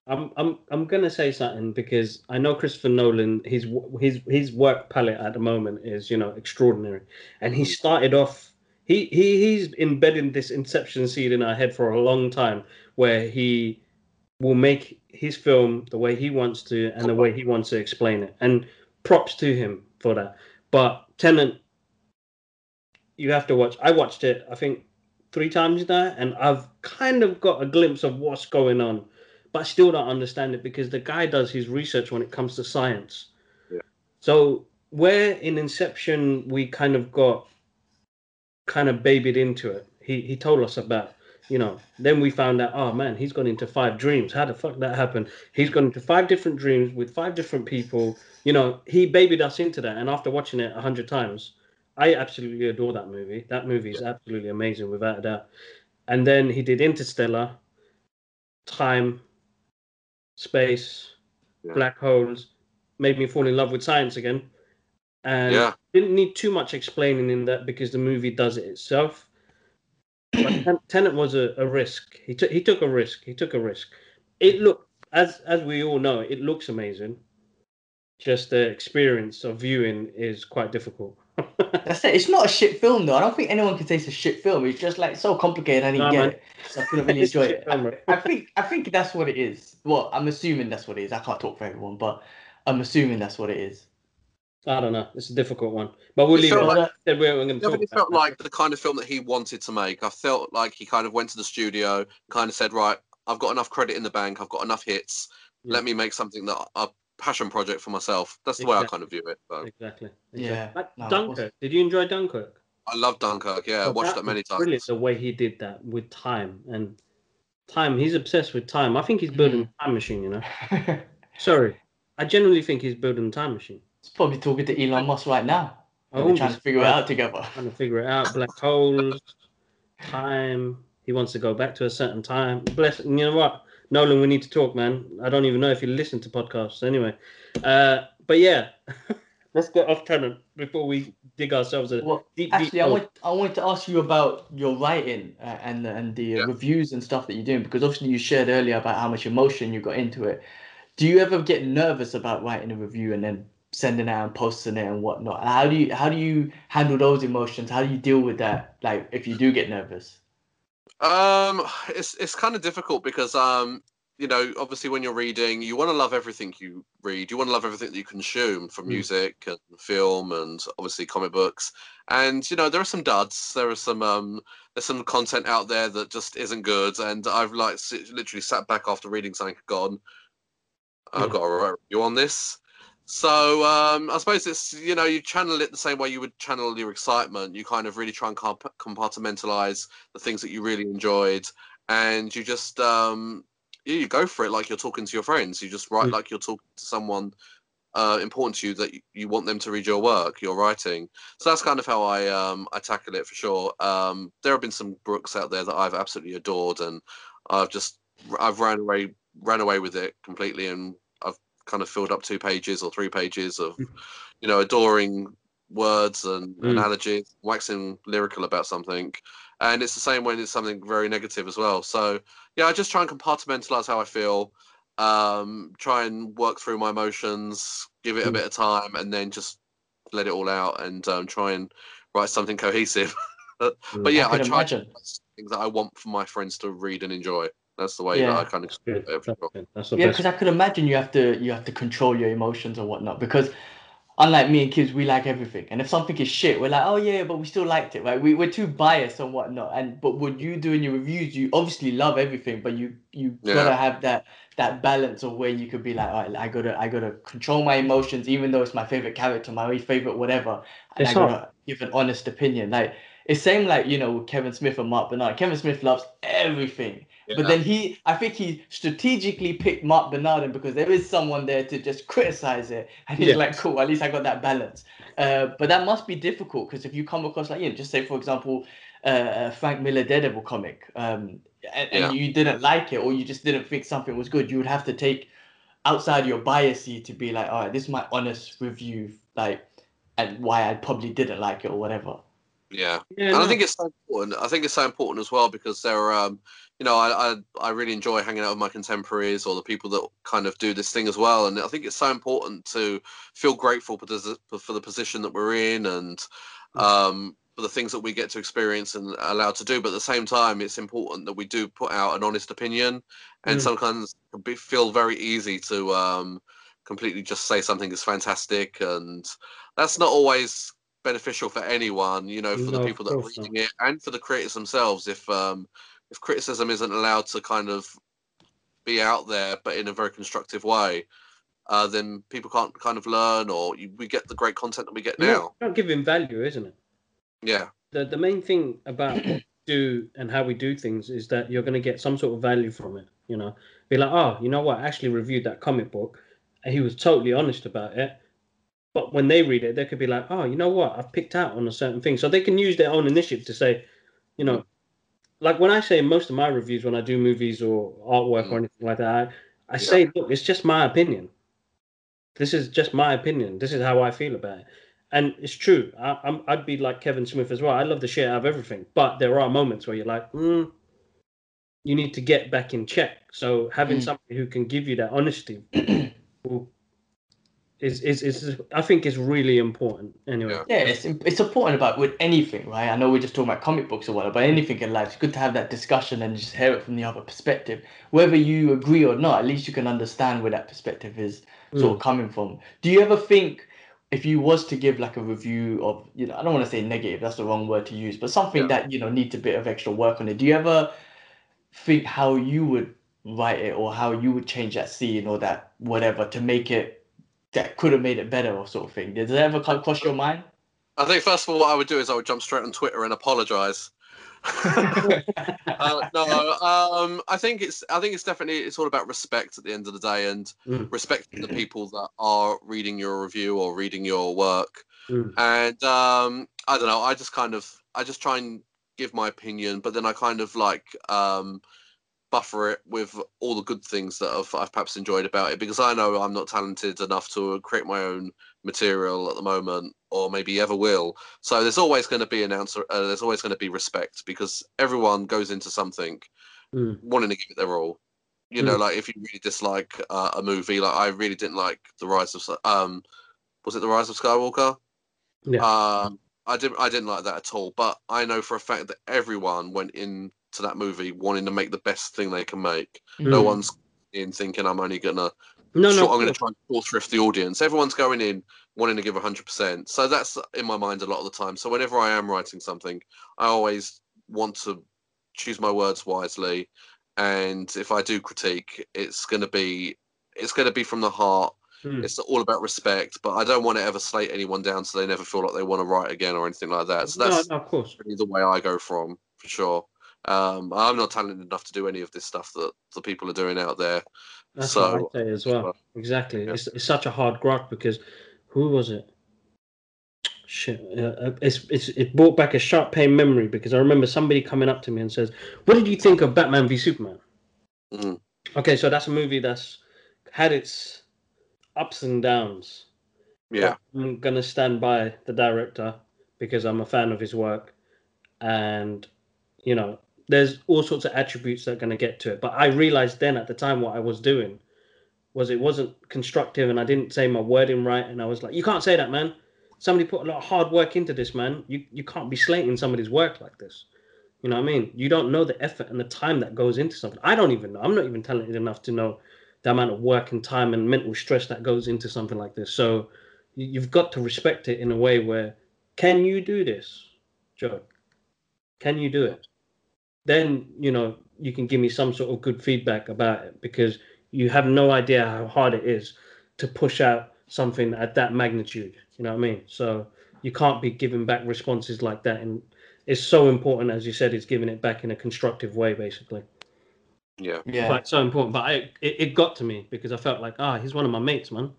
I'm I'm I'm gonna say something because I know Christopher Nolan. His his his work palette at the moment is you know extraordinary, and he mm. started off. He he he's embedded this Inception seed in our head for a long time, where he will make his film the way he wants to and the way he wants to explain it. And props to him for that. But Tenet, you have to watch. I watched it. I think three times now, and I've kind of got a glimpse of what's going on, but I still don't understand it because the guy does his research when it comes to science. Yeah. So where in Inception we kind of got kind of babied into it. He he told us about, you know, then we found out, oh man, he's gone into five dreams. How the fuck that happened? He's gone into five different dreams with five different people. You know, he babied us into that. And after watching it a hundred times, I absolutely adore that movie. That movie is absolutely amazing, without a doubt. And then he did Interstellar, Time, Space, Yeah. Black Holes, made me fall in love with science again. And Yeah. didn't need too much explaining in that because the movie does it itself. But Ten- Tenet was a, a risk. He took he took a risk. He took a risk. It looked as as we all know, it looks amazing. Just the experience of viewing is quite difficult. That's it. It's not a shit film though. I don't think anyone can say it's a shit film. It's just like so complicated. I didn't Nah, get man. it, so I couldn't really enjoy it. film, right? I think I think that's what it is. Well, I'm assuming that's what it is. I can't talk for everyone, but I'm assuming that's what it is. I don't know. It's a difficult one, but we'll It leave it. felt at like- that. We're going to talk it felt that. like the kind of film that he wanted to make. I felt like he kind of went to the studio, kind of said, "Right, I've got enough credit in the bank. I've got enough hits. Yeah. Let me make something that a passion project for myself." That's the way I kind of view it. So. exactly. Yeah. exactly. Like No, it Dunkirk. Did you enjoy Dunkirk? I love Dunkirk. Yeah, I watched that was many times. Brilliant the way he did that with time and time. He's obsessed with time. I think he's building Hmm. a time machine. You know. Sorry, I genuinely think he's building a time machine. He's probably talking to Elon Musk right now. I trying to figure it out together. Trying to figure it out. Black holes, time. He wants to go back to a certain time. Bless. You know what, Nolan? We need to talk, man. I don't even know if you listen to podcasts. Anyway, uh, but yeah, let's get off Tenet before we dig ourselves a Well, deep, deep actually, I want I wanted to ask you about your writing uh, and and the Yeah. reviews and stuff that you're doing because obviously you shared earlier about how much emotion you got into it. Do you ever get nervous about writing a review and then sending out and posting it and whatnot? How do you how do you handle those emotions? How do you deal with that? Like if you do get nervous. Um, it's it's kind of difficult because um, you know, obviously when you're reading, you want to love everything you read. You want to love everything that you consume, from Mm. music and film and obviously comic books. And you know, there are some duds. There are some um, there's some content out there that just isn't good. And I've like literally sat back after reading something, gone, I've Yeah. got a write review on this. So um, I suppose it's you know you channel it the same way you would channel your excitement. You kind of really try and compartmentalize the things that you really enjoyed, and you just um, yeah, you go for it like you're talking to your friends. You just write Mm. like you're talking to someone uh, important to you that you, want them to read your work, your writing. So that's kind of how I um, I tackle it for sure. Um, there have been some books out there that I've absolutely adored, and I've just I've ran away ran away with it completely, and kind of filled up two pages or three pages of Mm. you know adoring words and Mm. analogies, waxing lyrical about something. And it's the same when it's something very negative as well. So yeah, I just try and compartmentalize how I feel, um, try and work through my emotions, give it a Mm. bit of time, and then just let it all out and um, try and write something cohesive. but Mm. yeah, I I, try imagine. things that I want for my friends to read and enjoy. That's the way Yeah. that I kind of That's good. Yeah, That's That's the Yeah, because I could imagine you have to you have to control your emotions and whatnot. Because unlike me and kids, we like everything, and if something is shit, we're like, oh yeah, but we still liked it, right? We we're too biased and whatnot. And but what you do in your reviews, you obviously love everything, but you you Yeah. gotta have that that balance of where you could be like, all right, I gotta I gotta control my emotions, even though it's my favorite character, my favorite whatever, and It's I hard. gotta give an honest opinion. Like it's same like you know Kevin Smith and Mark Bernardin. Kevin Smith loves everything. But then he, I think he strategically picked Mark Bernardin because there is someone there to just criticize it, and he's Yeah. like, "Cool, at least I got that balance." Uh, but that must be difficult because if you come across like, you know, just say for example, uh, a Frank Miller Daredevil comic, um, and, and Yeah. you didn't like it or you just didn't think something was good, you would have to take outside your biasy to be like, "All right, this is my honest review, like, and why I probably didn't like it or whatever." Yeah. Yeah, and I think it's so important. I think it's so important as well because there are, um, you know, I, I I really enjoy hanging out with my contemporaries or the people that kind of do this thing as well. And I think it's so important to feel grateful for the for the position that we're in and Mm. um, for the things that we get to experience and allowed to do. But at the same time, it's important that we do put out an honest opinion. And Mm. sometimes it be, feel very easy to um, completely just say something is fantastic, and that's not always beneficial for anyone. You know, for No, the people that are course not. reading it and for the creators themselves. If um, if criticism isn't allowed to kind of be out there, but in a very constructive way, uh, then people can't kind of learn, or you, we get the great content that we get You're now. not, not giving value, isn't it? Yeah, The the main thing about what we do and how we do things is that you're going to get some sort of value from it. You know, be like, oh, you know what? I actually reviewed that comic book, and he was totally honest about it. But when they read it, they could be like, oh, you know what? I've picked out on a certain thing, so they can use their own initiative to say, you know, like when I say most of my reviews when I do movies or artwork or anything like that, I, I say, look, it's just my opinion. This is just my opinion. This is how I feel about it. And it's true. I, I'm, I'd be like Kevin Smith as well. I love the shit out of everything, but there are moments where you're like, mm, you need to get back in check. So having Mm. somebody who can give you that honesty will, is, is is I think is really important. Anyway, Yeah. Yeah, it's it's important about with anything, right? I know we're just talking about comic books or whatever, but anything in life, it's good to have that discussion and just hear it from the other perspective. Whether you agree or not, at least you can understand where that perspective is sort of mm. coming from. Do you ever think if you was to give like a review of, you know, I don't want to say negative, that's the wrong word to use, but something Yeah. that, you know, needs a bit of extra work on it, do you ever think how you would write it or how you would change that scene or that whatever to make it that could have made it better or sort of thing? Did that ever come cross your mind? I think first of all, what I would do is I would jump straight on Twitter and apologise. uh, no, um, I think it's I think it's definitely it's all about respect at the end of the day and Mm. respecting the people that are reading your review or reading your work. Mm. And um, I don't know, I just kind of I just try and give my opinion, but then I kind of like um, buffer it with all the good things that I've, I've perhaps enjoyed about it because I know I'm not talented enough to create my own material at the moment or maybe ever will. So there's always going to be an answer. Uh, there's always going to be respect because everyone goes into something Mm. wanting to give it their all. You know, Mm. like if you really dislike uh, a movie, like I really didn't like the Rise of um, was it the Rise of Skywalker? Yeah. Um, I didn't. I didn't like that at all. But I know for a fact that everyone went into that movie wanting to make the best thing they can make. No Mm. one's in thinking I'm only gonna. No, short, no. I'm going to try and short thrift the audience. Everyone's going in wanting to give 100%. So that's in my mind a lot of the time. So whenever I am writing something, I always want to choose my words wisely. And if I do critique, it's going to be it's going to be from the heart. course. Mm. It's all about respect, but I don't want to ever slate anyone down so they never feel like they want to write again or anything like that. So that's no, no, of course. really the way I go from for sure. Um, I'm not talented enough to do any of this stuff that the people are doing out there. That's So- what I say as well. well, Exactly. yeah. It's, it's such a hard grok because who was it? Shit. Uh, it's, it's it brought back a sharp pain memory because I remember somebody coming up to me and says, "What did you think of Batman v Superman?" Mm. Okay, so that's a movie that's had its ups and downs. Yeah, I'm gonna stand by the director because I'm a fan of his work, and you know, there's all sorts of attributes that are gonna get to it. But I realized then at the time what I was doing was it wasn't constructive, and I didn't say my wording right, and I was like, "You can't say that, man. Somebody put a lot of hard work into this, man. You you can't be slating somebody's work like this." You know what I mean? You don't know the effort and the time that goes into something. I don't even know. I'm not even talented enough to know the amount of work and time and mental stress that goes into something like this. So you- you've got to respect it in a way where can you do this joe can you do it then you know you can give me some sort of good feedback about it because you have no idea how hard it is to push out something at that magnitude you know what i mean? So you can't be giving back responses like that and it's so important as you said it's giving it back in a constructive way basically. Yeah, Yeah. but so important but I, it, it got to me because i felt like ah he's one of my mates man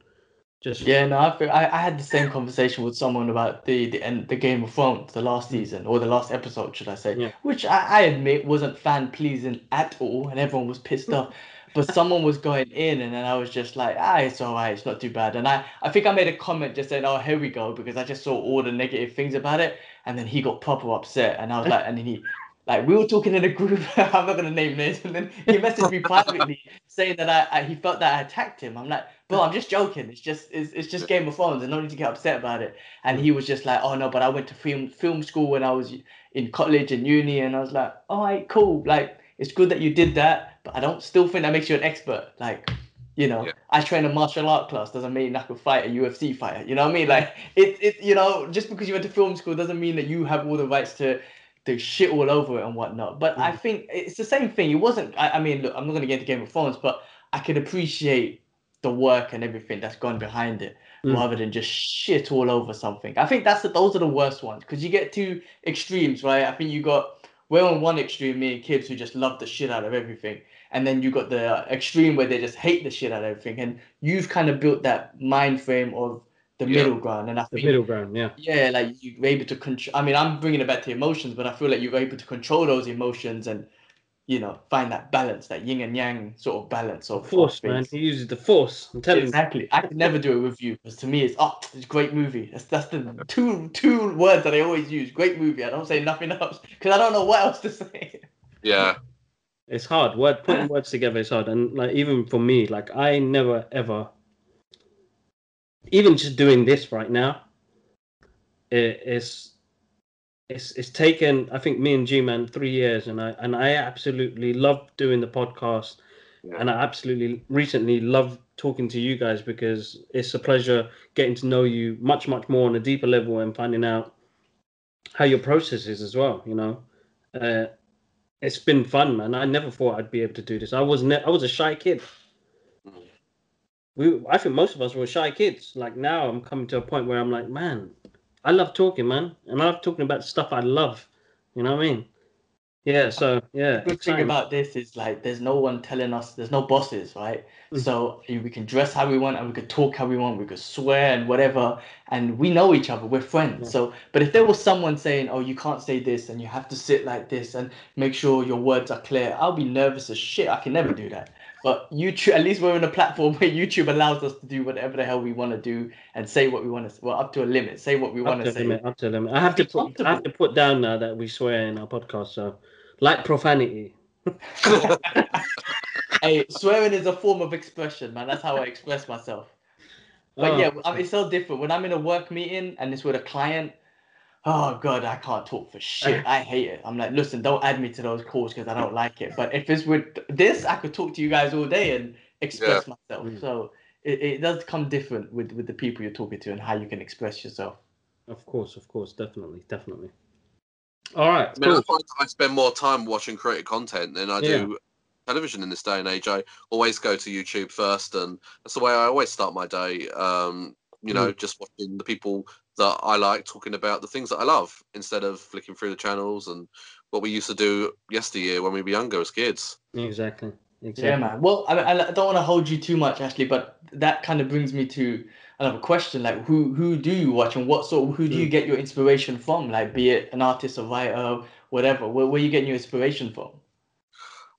just Yeah, no, I, feel- I I had the same conversation with someone about the the end the Game of Thrones, the last season or the last episode, should I say? Yeah. Which I, I admit wasn't fan pleasing at all, and everyone was pissed off. But someone was going in, and then I was just like, ah, it's alright, it's not too bad. And I I think I made a comment just saying, oh, here we go, because I just saw all the negative things about it, and then he got proper upset, and I was like, and then he. Like we were talking in a group, I'm not gonna name names, and then he messaged me privately saying that I, I he felt that I attacked him. I'm like, bro, I'm just joking. It's just it's, it's just Game of Thrones. There's no need to get upset about it. And he was just like, oh no, but I went to film film school when I was in college and uni, and I was like, all right, cool. Like it's good that you did that, but I don't still think that makes you an expert. Like, you know, Yeah. I train a martial art class doesn't mean I could fight a UFC fighter. You know what I mean? Like it it you know just because you went to film school doesn't mean that you have all the rights to to shit all over it and whatnot. But I mm. think it's the same thing. It wasn't. I, I mean, look, I'm not gonna get into Game of Thrones, but I can appreciate the work and everything that's gone behind it Mm. rather than just shit all over something. I think that's the, those are the worst ones because you get two extremes, right? I think you got we're on one extreme, me and kids who just love the shit out of everything, and then you got the extreme where they just hate the shit out of everything. And you've kind of built that mind frame of the Yeah. middle ground, and I the think middle ground yeah yeah, like you're able to control. I mean, I'm bringing it back to emotions, but I feel like you're able to control those emotions and, you know, find that balance, that yin and yang sort of balance of of force man he uses the force i'm telling you Exactly. I could never do it with you because to me it's oh, it's a great movie. That's that's the two two words that I always use. Great movie. I don't say nothing else because I don't know what else to say. yeah, it's hard word putting words together is hard and like even for me like i never ever even just doing this right now it, it's it's it's taken i think me and g-man three years and i and i absolutely love doing the podcast Yeah. and i absolutely recently love talking to you guys because it's a pleasure getting to know you much much more on a deeper level and finding out how your process is as well you know uh, it's been fun, man. I never thought I'd be able to do this. I was ne- I was a shy kid. Mhm. We, I think most of us were shy kids. Like now, I'm coming to a point where I'm like, man, I love talking, man, and I love talking about stuff I love. You know what I mean? Yeah, so yeah. The good thing about this is like there's no one telling us there's no bosses, right? Mm. So we can dress how we want and we can talk how we want, we could swear and whatever, and we know each other, we're friends. Yeah. So but if there was someone saying, Oh, you can't say this and you have to sit like this and make sure your words are clear, I'll be nervous as shit. I can never do that. But YouTube, at least we're in a platform where YouTube allows us to do whatever the hell we want to do and say what we want to. Well, up to a limit. Say what we want to to say. limit, up to a limit. I have to put I have to put down now that we swear in our podcast, so like profanity. hey, swearing is a form of expression, man. That's how I express myself. But Oh, yeah, I it's so different. When I'm in a work meeting and it's with a client, oh god, I can't talk for shit. I hate it. I'm like, listen, don't add me to those calls because I don't like it. But if it's with this, I could talk to you guys all day and express myself. Mm. So it, it does come different with with the people you're talking to and how you can express yourself. Of course, of course, definitely, definitely. All right, I mean, I find that I spend more time watching creative content than I Yeah. do television in this day and age. I always go to YouTube first, and that's the way I always start my day. Um, you know, just watching the people that I like talking about the things that I love instead of flicking through the channels and what we used to do yesteryear when we were younger as kids. Exactly, Yeah, exactly. man. Well, I, I don't want to hold you too much, Ashley, but that kind of brings me to another question. Like, who who do you watch, and what sort? Of, Who do you Mm. get your inspiration from? Like, be it an artist, a writer, whatever. Where where you getting your inspiration from?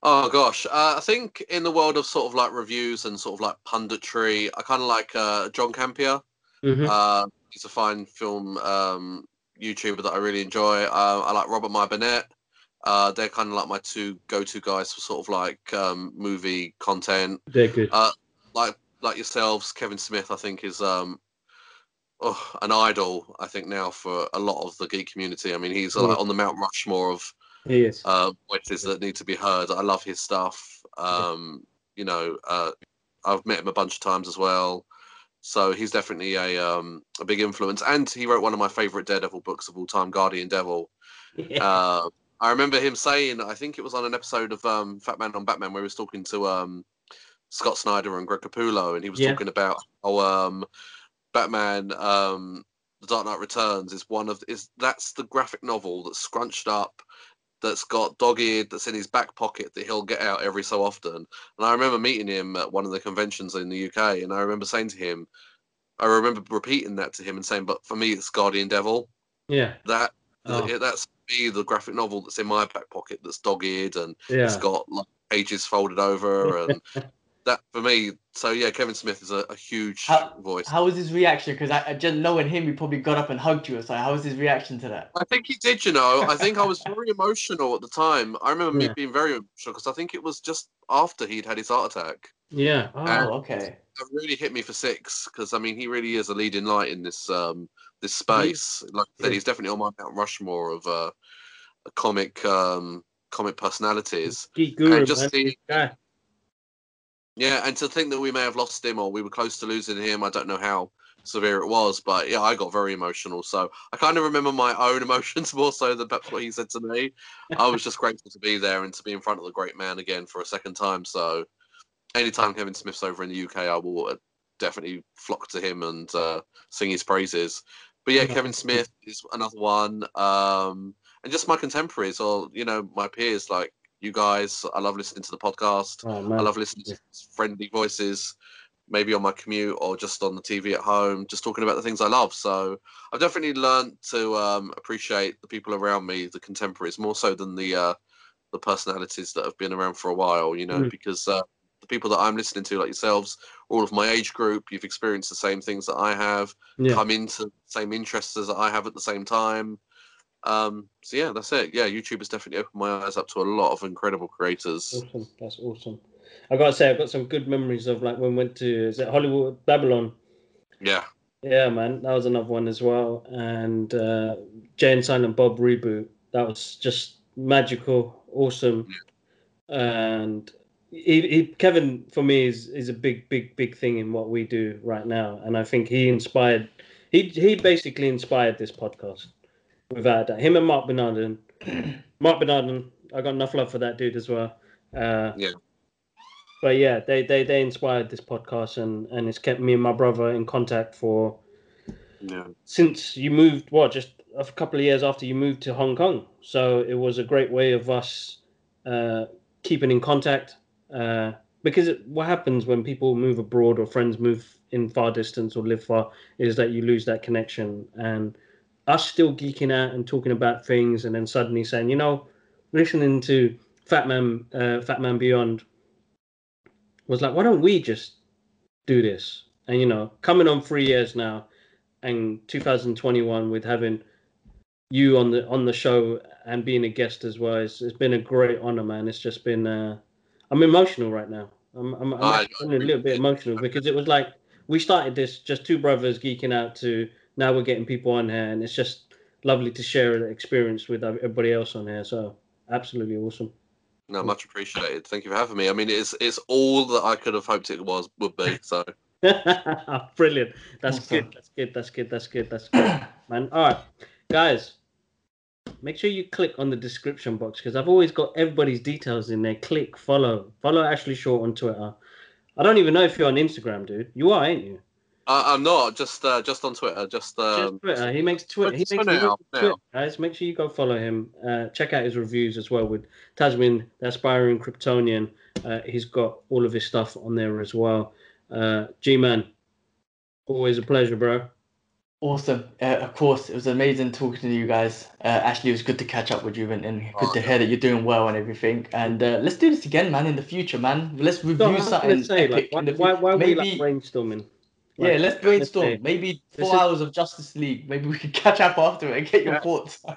Oh gosh, uh, I think in the world of sort of like reviews and sort of like punditry, I kind of like uh, John Campea. Mhm. Uh, he's a fine film um, YouTuber that I really enjoy. Uh, I like Robert Meyer Burnett. Uh, they're kind of like my two go-to guys for sort of like um, movie content. They're good. Uh, like like yourselves, Kevin Smith, I think is um, oh, an idol. I think now for a lot of the geek community. I mean, he's Yeah. like on the Mount Rushmore of he is. uh, voices that need to be heard. I love his stuff. Um, you know, uh, I've met him a bunch of times as well. So he's definitely a um, a big influence, and he wrote one of my favorite Daredevil books of all time, Guardian Devil. yeah. Uh, I remember him saying, I think it was on an episode of um, Fat Man on Batman, where he was talking to um, Scott Snyder and Greg Capullo, and he was Yeah. talking about how um, Batman, um, The Dark Knight Returns, is one of is that's the graphic novel that's scrunched up, that's got dog-eared, that's in his back pocket that he'll get out every so often. And I remember meeting him at one of the conventions in the UK, and I remember saying to him, I remember repeating that to him and saying, "But for me, it's Guardian Devil. yeah. That Oh, that's me, the graphic novel that's in my back pocket that's dog-eared and yeah. it's got like pages folded over and that for me. So yeah, Kevin Smith is a, a huge How- voice. How was his reaction? Because I, I just knowing him, he probably got up and hugged you or something. How was his reaction to that? I think he did, you know. I think I was very emotional at the time. I remember Yeah. me being very emotional because I think it was just after he'd had his heart attack. Yeah. Oh, Uh, okay. It really hit me for six because I mean he really is a leading light in this um this space. Like I said, he's definitely on my Mount Rushmore of uh comic um comic personalities. Geek guru, and just man. the- This guy. Yeah, and to think that we may have lost him or we were close to losing him, I don't know how severe it was, but yeah, I got very emotional. So I kind of remember my own emotions more so than perhaps what he said to me. I was just grateful to be there and to be in front of the great man again for a second time. So anytime Kevin Smith's over in the UK, I will uh, definitely flock to him and uh, sing his praises. But yeah, Yeah. Kevin Smith is another one. Um, and just my contemporaries or, you know, my peers like you guys. I love listening to the podcast. Oh. I love listening to friendly voices, maybe on my commute or just on the TV at home, just talking about the things I love. So I've definitely learned to um, appreciate the people around me, the contemporaries, more so than the uh, the personalities that have been around for a while. You know, Mm. because uh, the people that I'm listening to, like yourselves, all of my age group, you've experienced the same things that I have, Yeah. come into the same interests as I have at the same time. Um, so yeah, that's it. Yeah, YouTube has definitely opened my eyes up to a lot of incredible creators. Awesome. That's awesome. I gotta say, I've got some good memories of like when we went to is it Hollywood Babylon. Yeah. Yeah, man, that was another one as well. And uh, Jay and Silent Bob reboot. That was just magical, awesome. And he, he, Kevin, for me, is is a big, big, big thing in what we do right now. And I think he inspired. He he basically inspired this podcast. Without that, him and Mark Bernardin. Mark Bernardin, I got enough love for that dude as well. Uh, Yeah. But yeah, they, they they inspired this podcast and and it's kept me and my brother in contact for Yeah. since you moved, what, just a couple of years after you moved to Hong Kong. So it was a great way of us uh, keeping in contact. Uh, because it, what happens when people move abroad or friends move in far distance or live far is that you lose that connection. And us still geeking out and talking about things, and then suddenly saying, you know, listening to Fat Man, uh, Fat Man Beyond was like, why don't we just do this? And you know, coming on three years now, and 2021 with having you on the on the show and being a guest as well, it's, it's been a great honor, man. It's just been, uh, I'm emotional right now. I'm I'm, I'm I- actually a little bit emotional because it was like we started this just two brothers geeking out to now we're getting people on here, and it's just lovely to share the experience with everybody else on here. So absolutely awesome. No, much appreciated. Thank you for having me. I mean, it's it's all that I could have hoped it was would be. So Brilliant. That's Awesome. good. That's good. That's good. That's good. That's good, man. All right, guys. Make sure you click on the description box because I've always got everybody's details in there. Click, follow, follow Ashley Short on Twitter. I don't even know if you're on Instagram, dude. You are, ain't you? I, I'm not just uh, just on Twitter. Just um, Just Twitter. He makes Twitter. He makes now, videos on now. Twitter, guys. Make sure you go follow him. Uh, check out his reviews as well with Tasmin, the aspiring Kryptonian. Uh, he's got all of his stuff on there as well. Uh, G Man, always a pleasure, bro. Awesome. Uh, of course, it was amazing talking to you guys. Uh, Ashley, it was good to catch up with you and, and good Oh, to hear that you're doing well and everything. And uh, let's do this again, man, in the future, man. Let's review I was something gonna say, like, epic why, in the why, future. why are we like brainstorming? Yeah, let's say, brainstorm. Maybe this four is- hours of Justice League. Maybe we can catch up after it and get your Yeah. thoughts.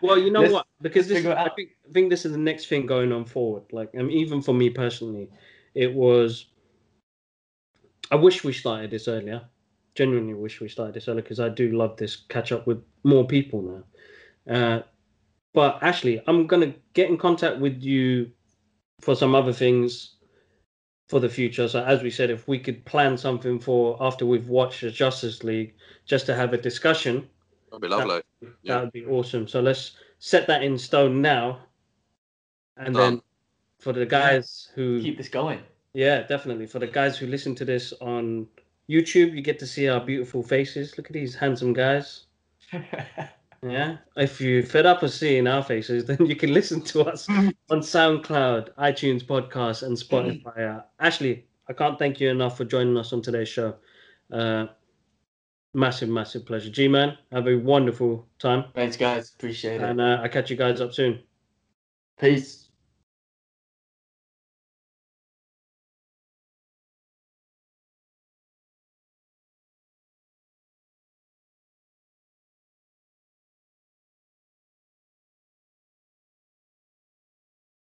Well, you know Let's- what? Because this, I think, I think this is the next thing going on forward. Like, um, even for me personally, it was. I wish we started this earlier. Genuinely wish we started this earlier because I do love this catch up with more people now. Uh, but Ashley, I'm gonna get in contact with you for some other things for the future. So as we said, if we could plan something for after we've watched the Justice League, just to have a discussion, that'd be lovely. that Yeah. would be awesome. So let's set that in stone now. And then for the guys who, Keep this going. yeah, definitely. For the guys who listen to this on YouTube, you get to see our beautiful faces. Look at these handsome guys. Yeah. If you're fed up of seeing our faces, then you can listen to us on SoundCloud, iTunes podcast, and Spotify. Uh, Ashley, I can't thank you enough for joining us on today's show. Uh, massive, massive pleasure. G Man, have a wonderful time. Thanks, guys. Appreciate it. And uh, I'll catch you guys up soon. Peace.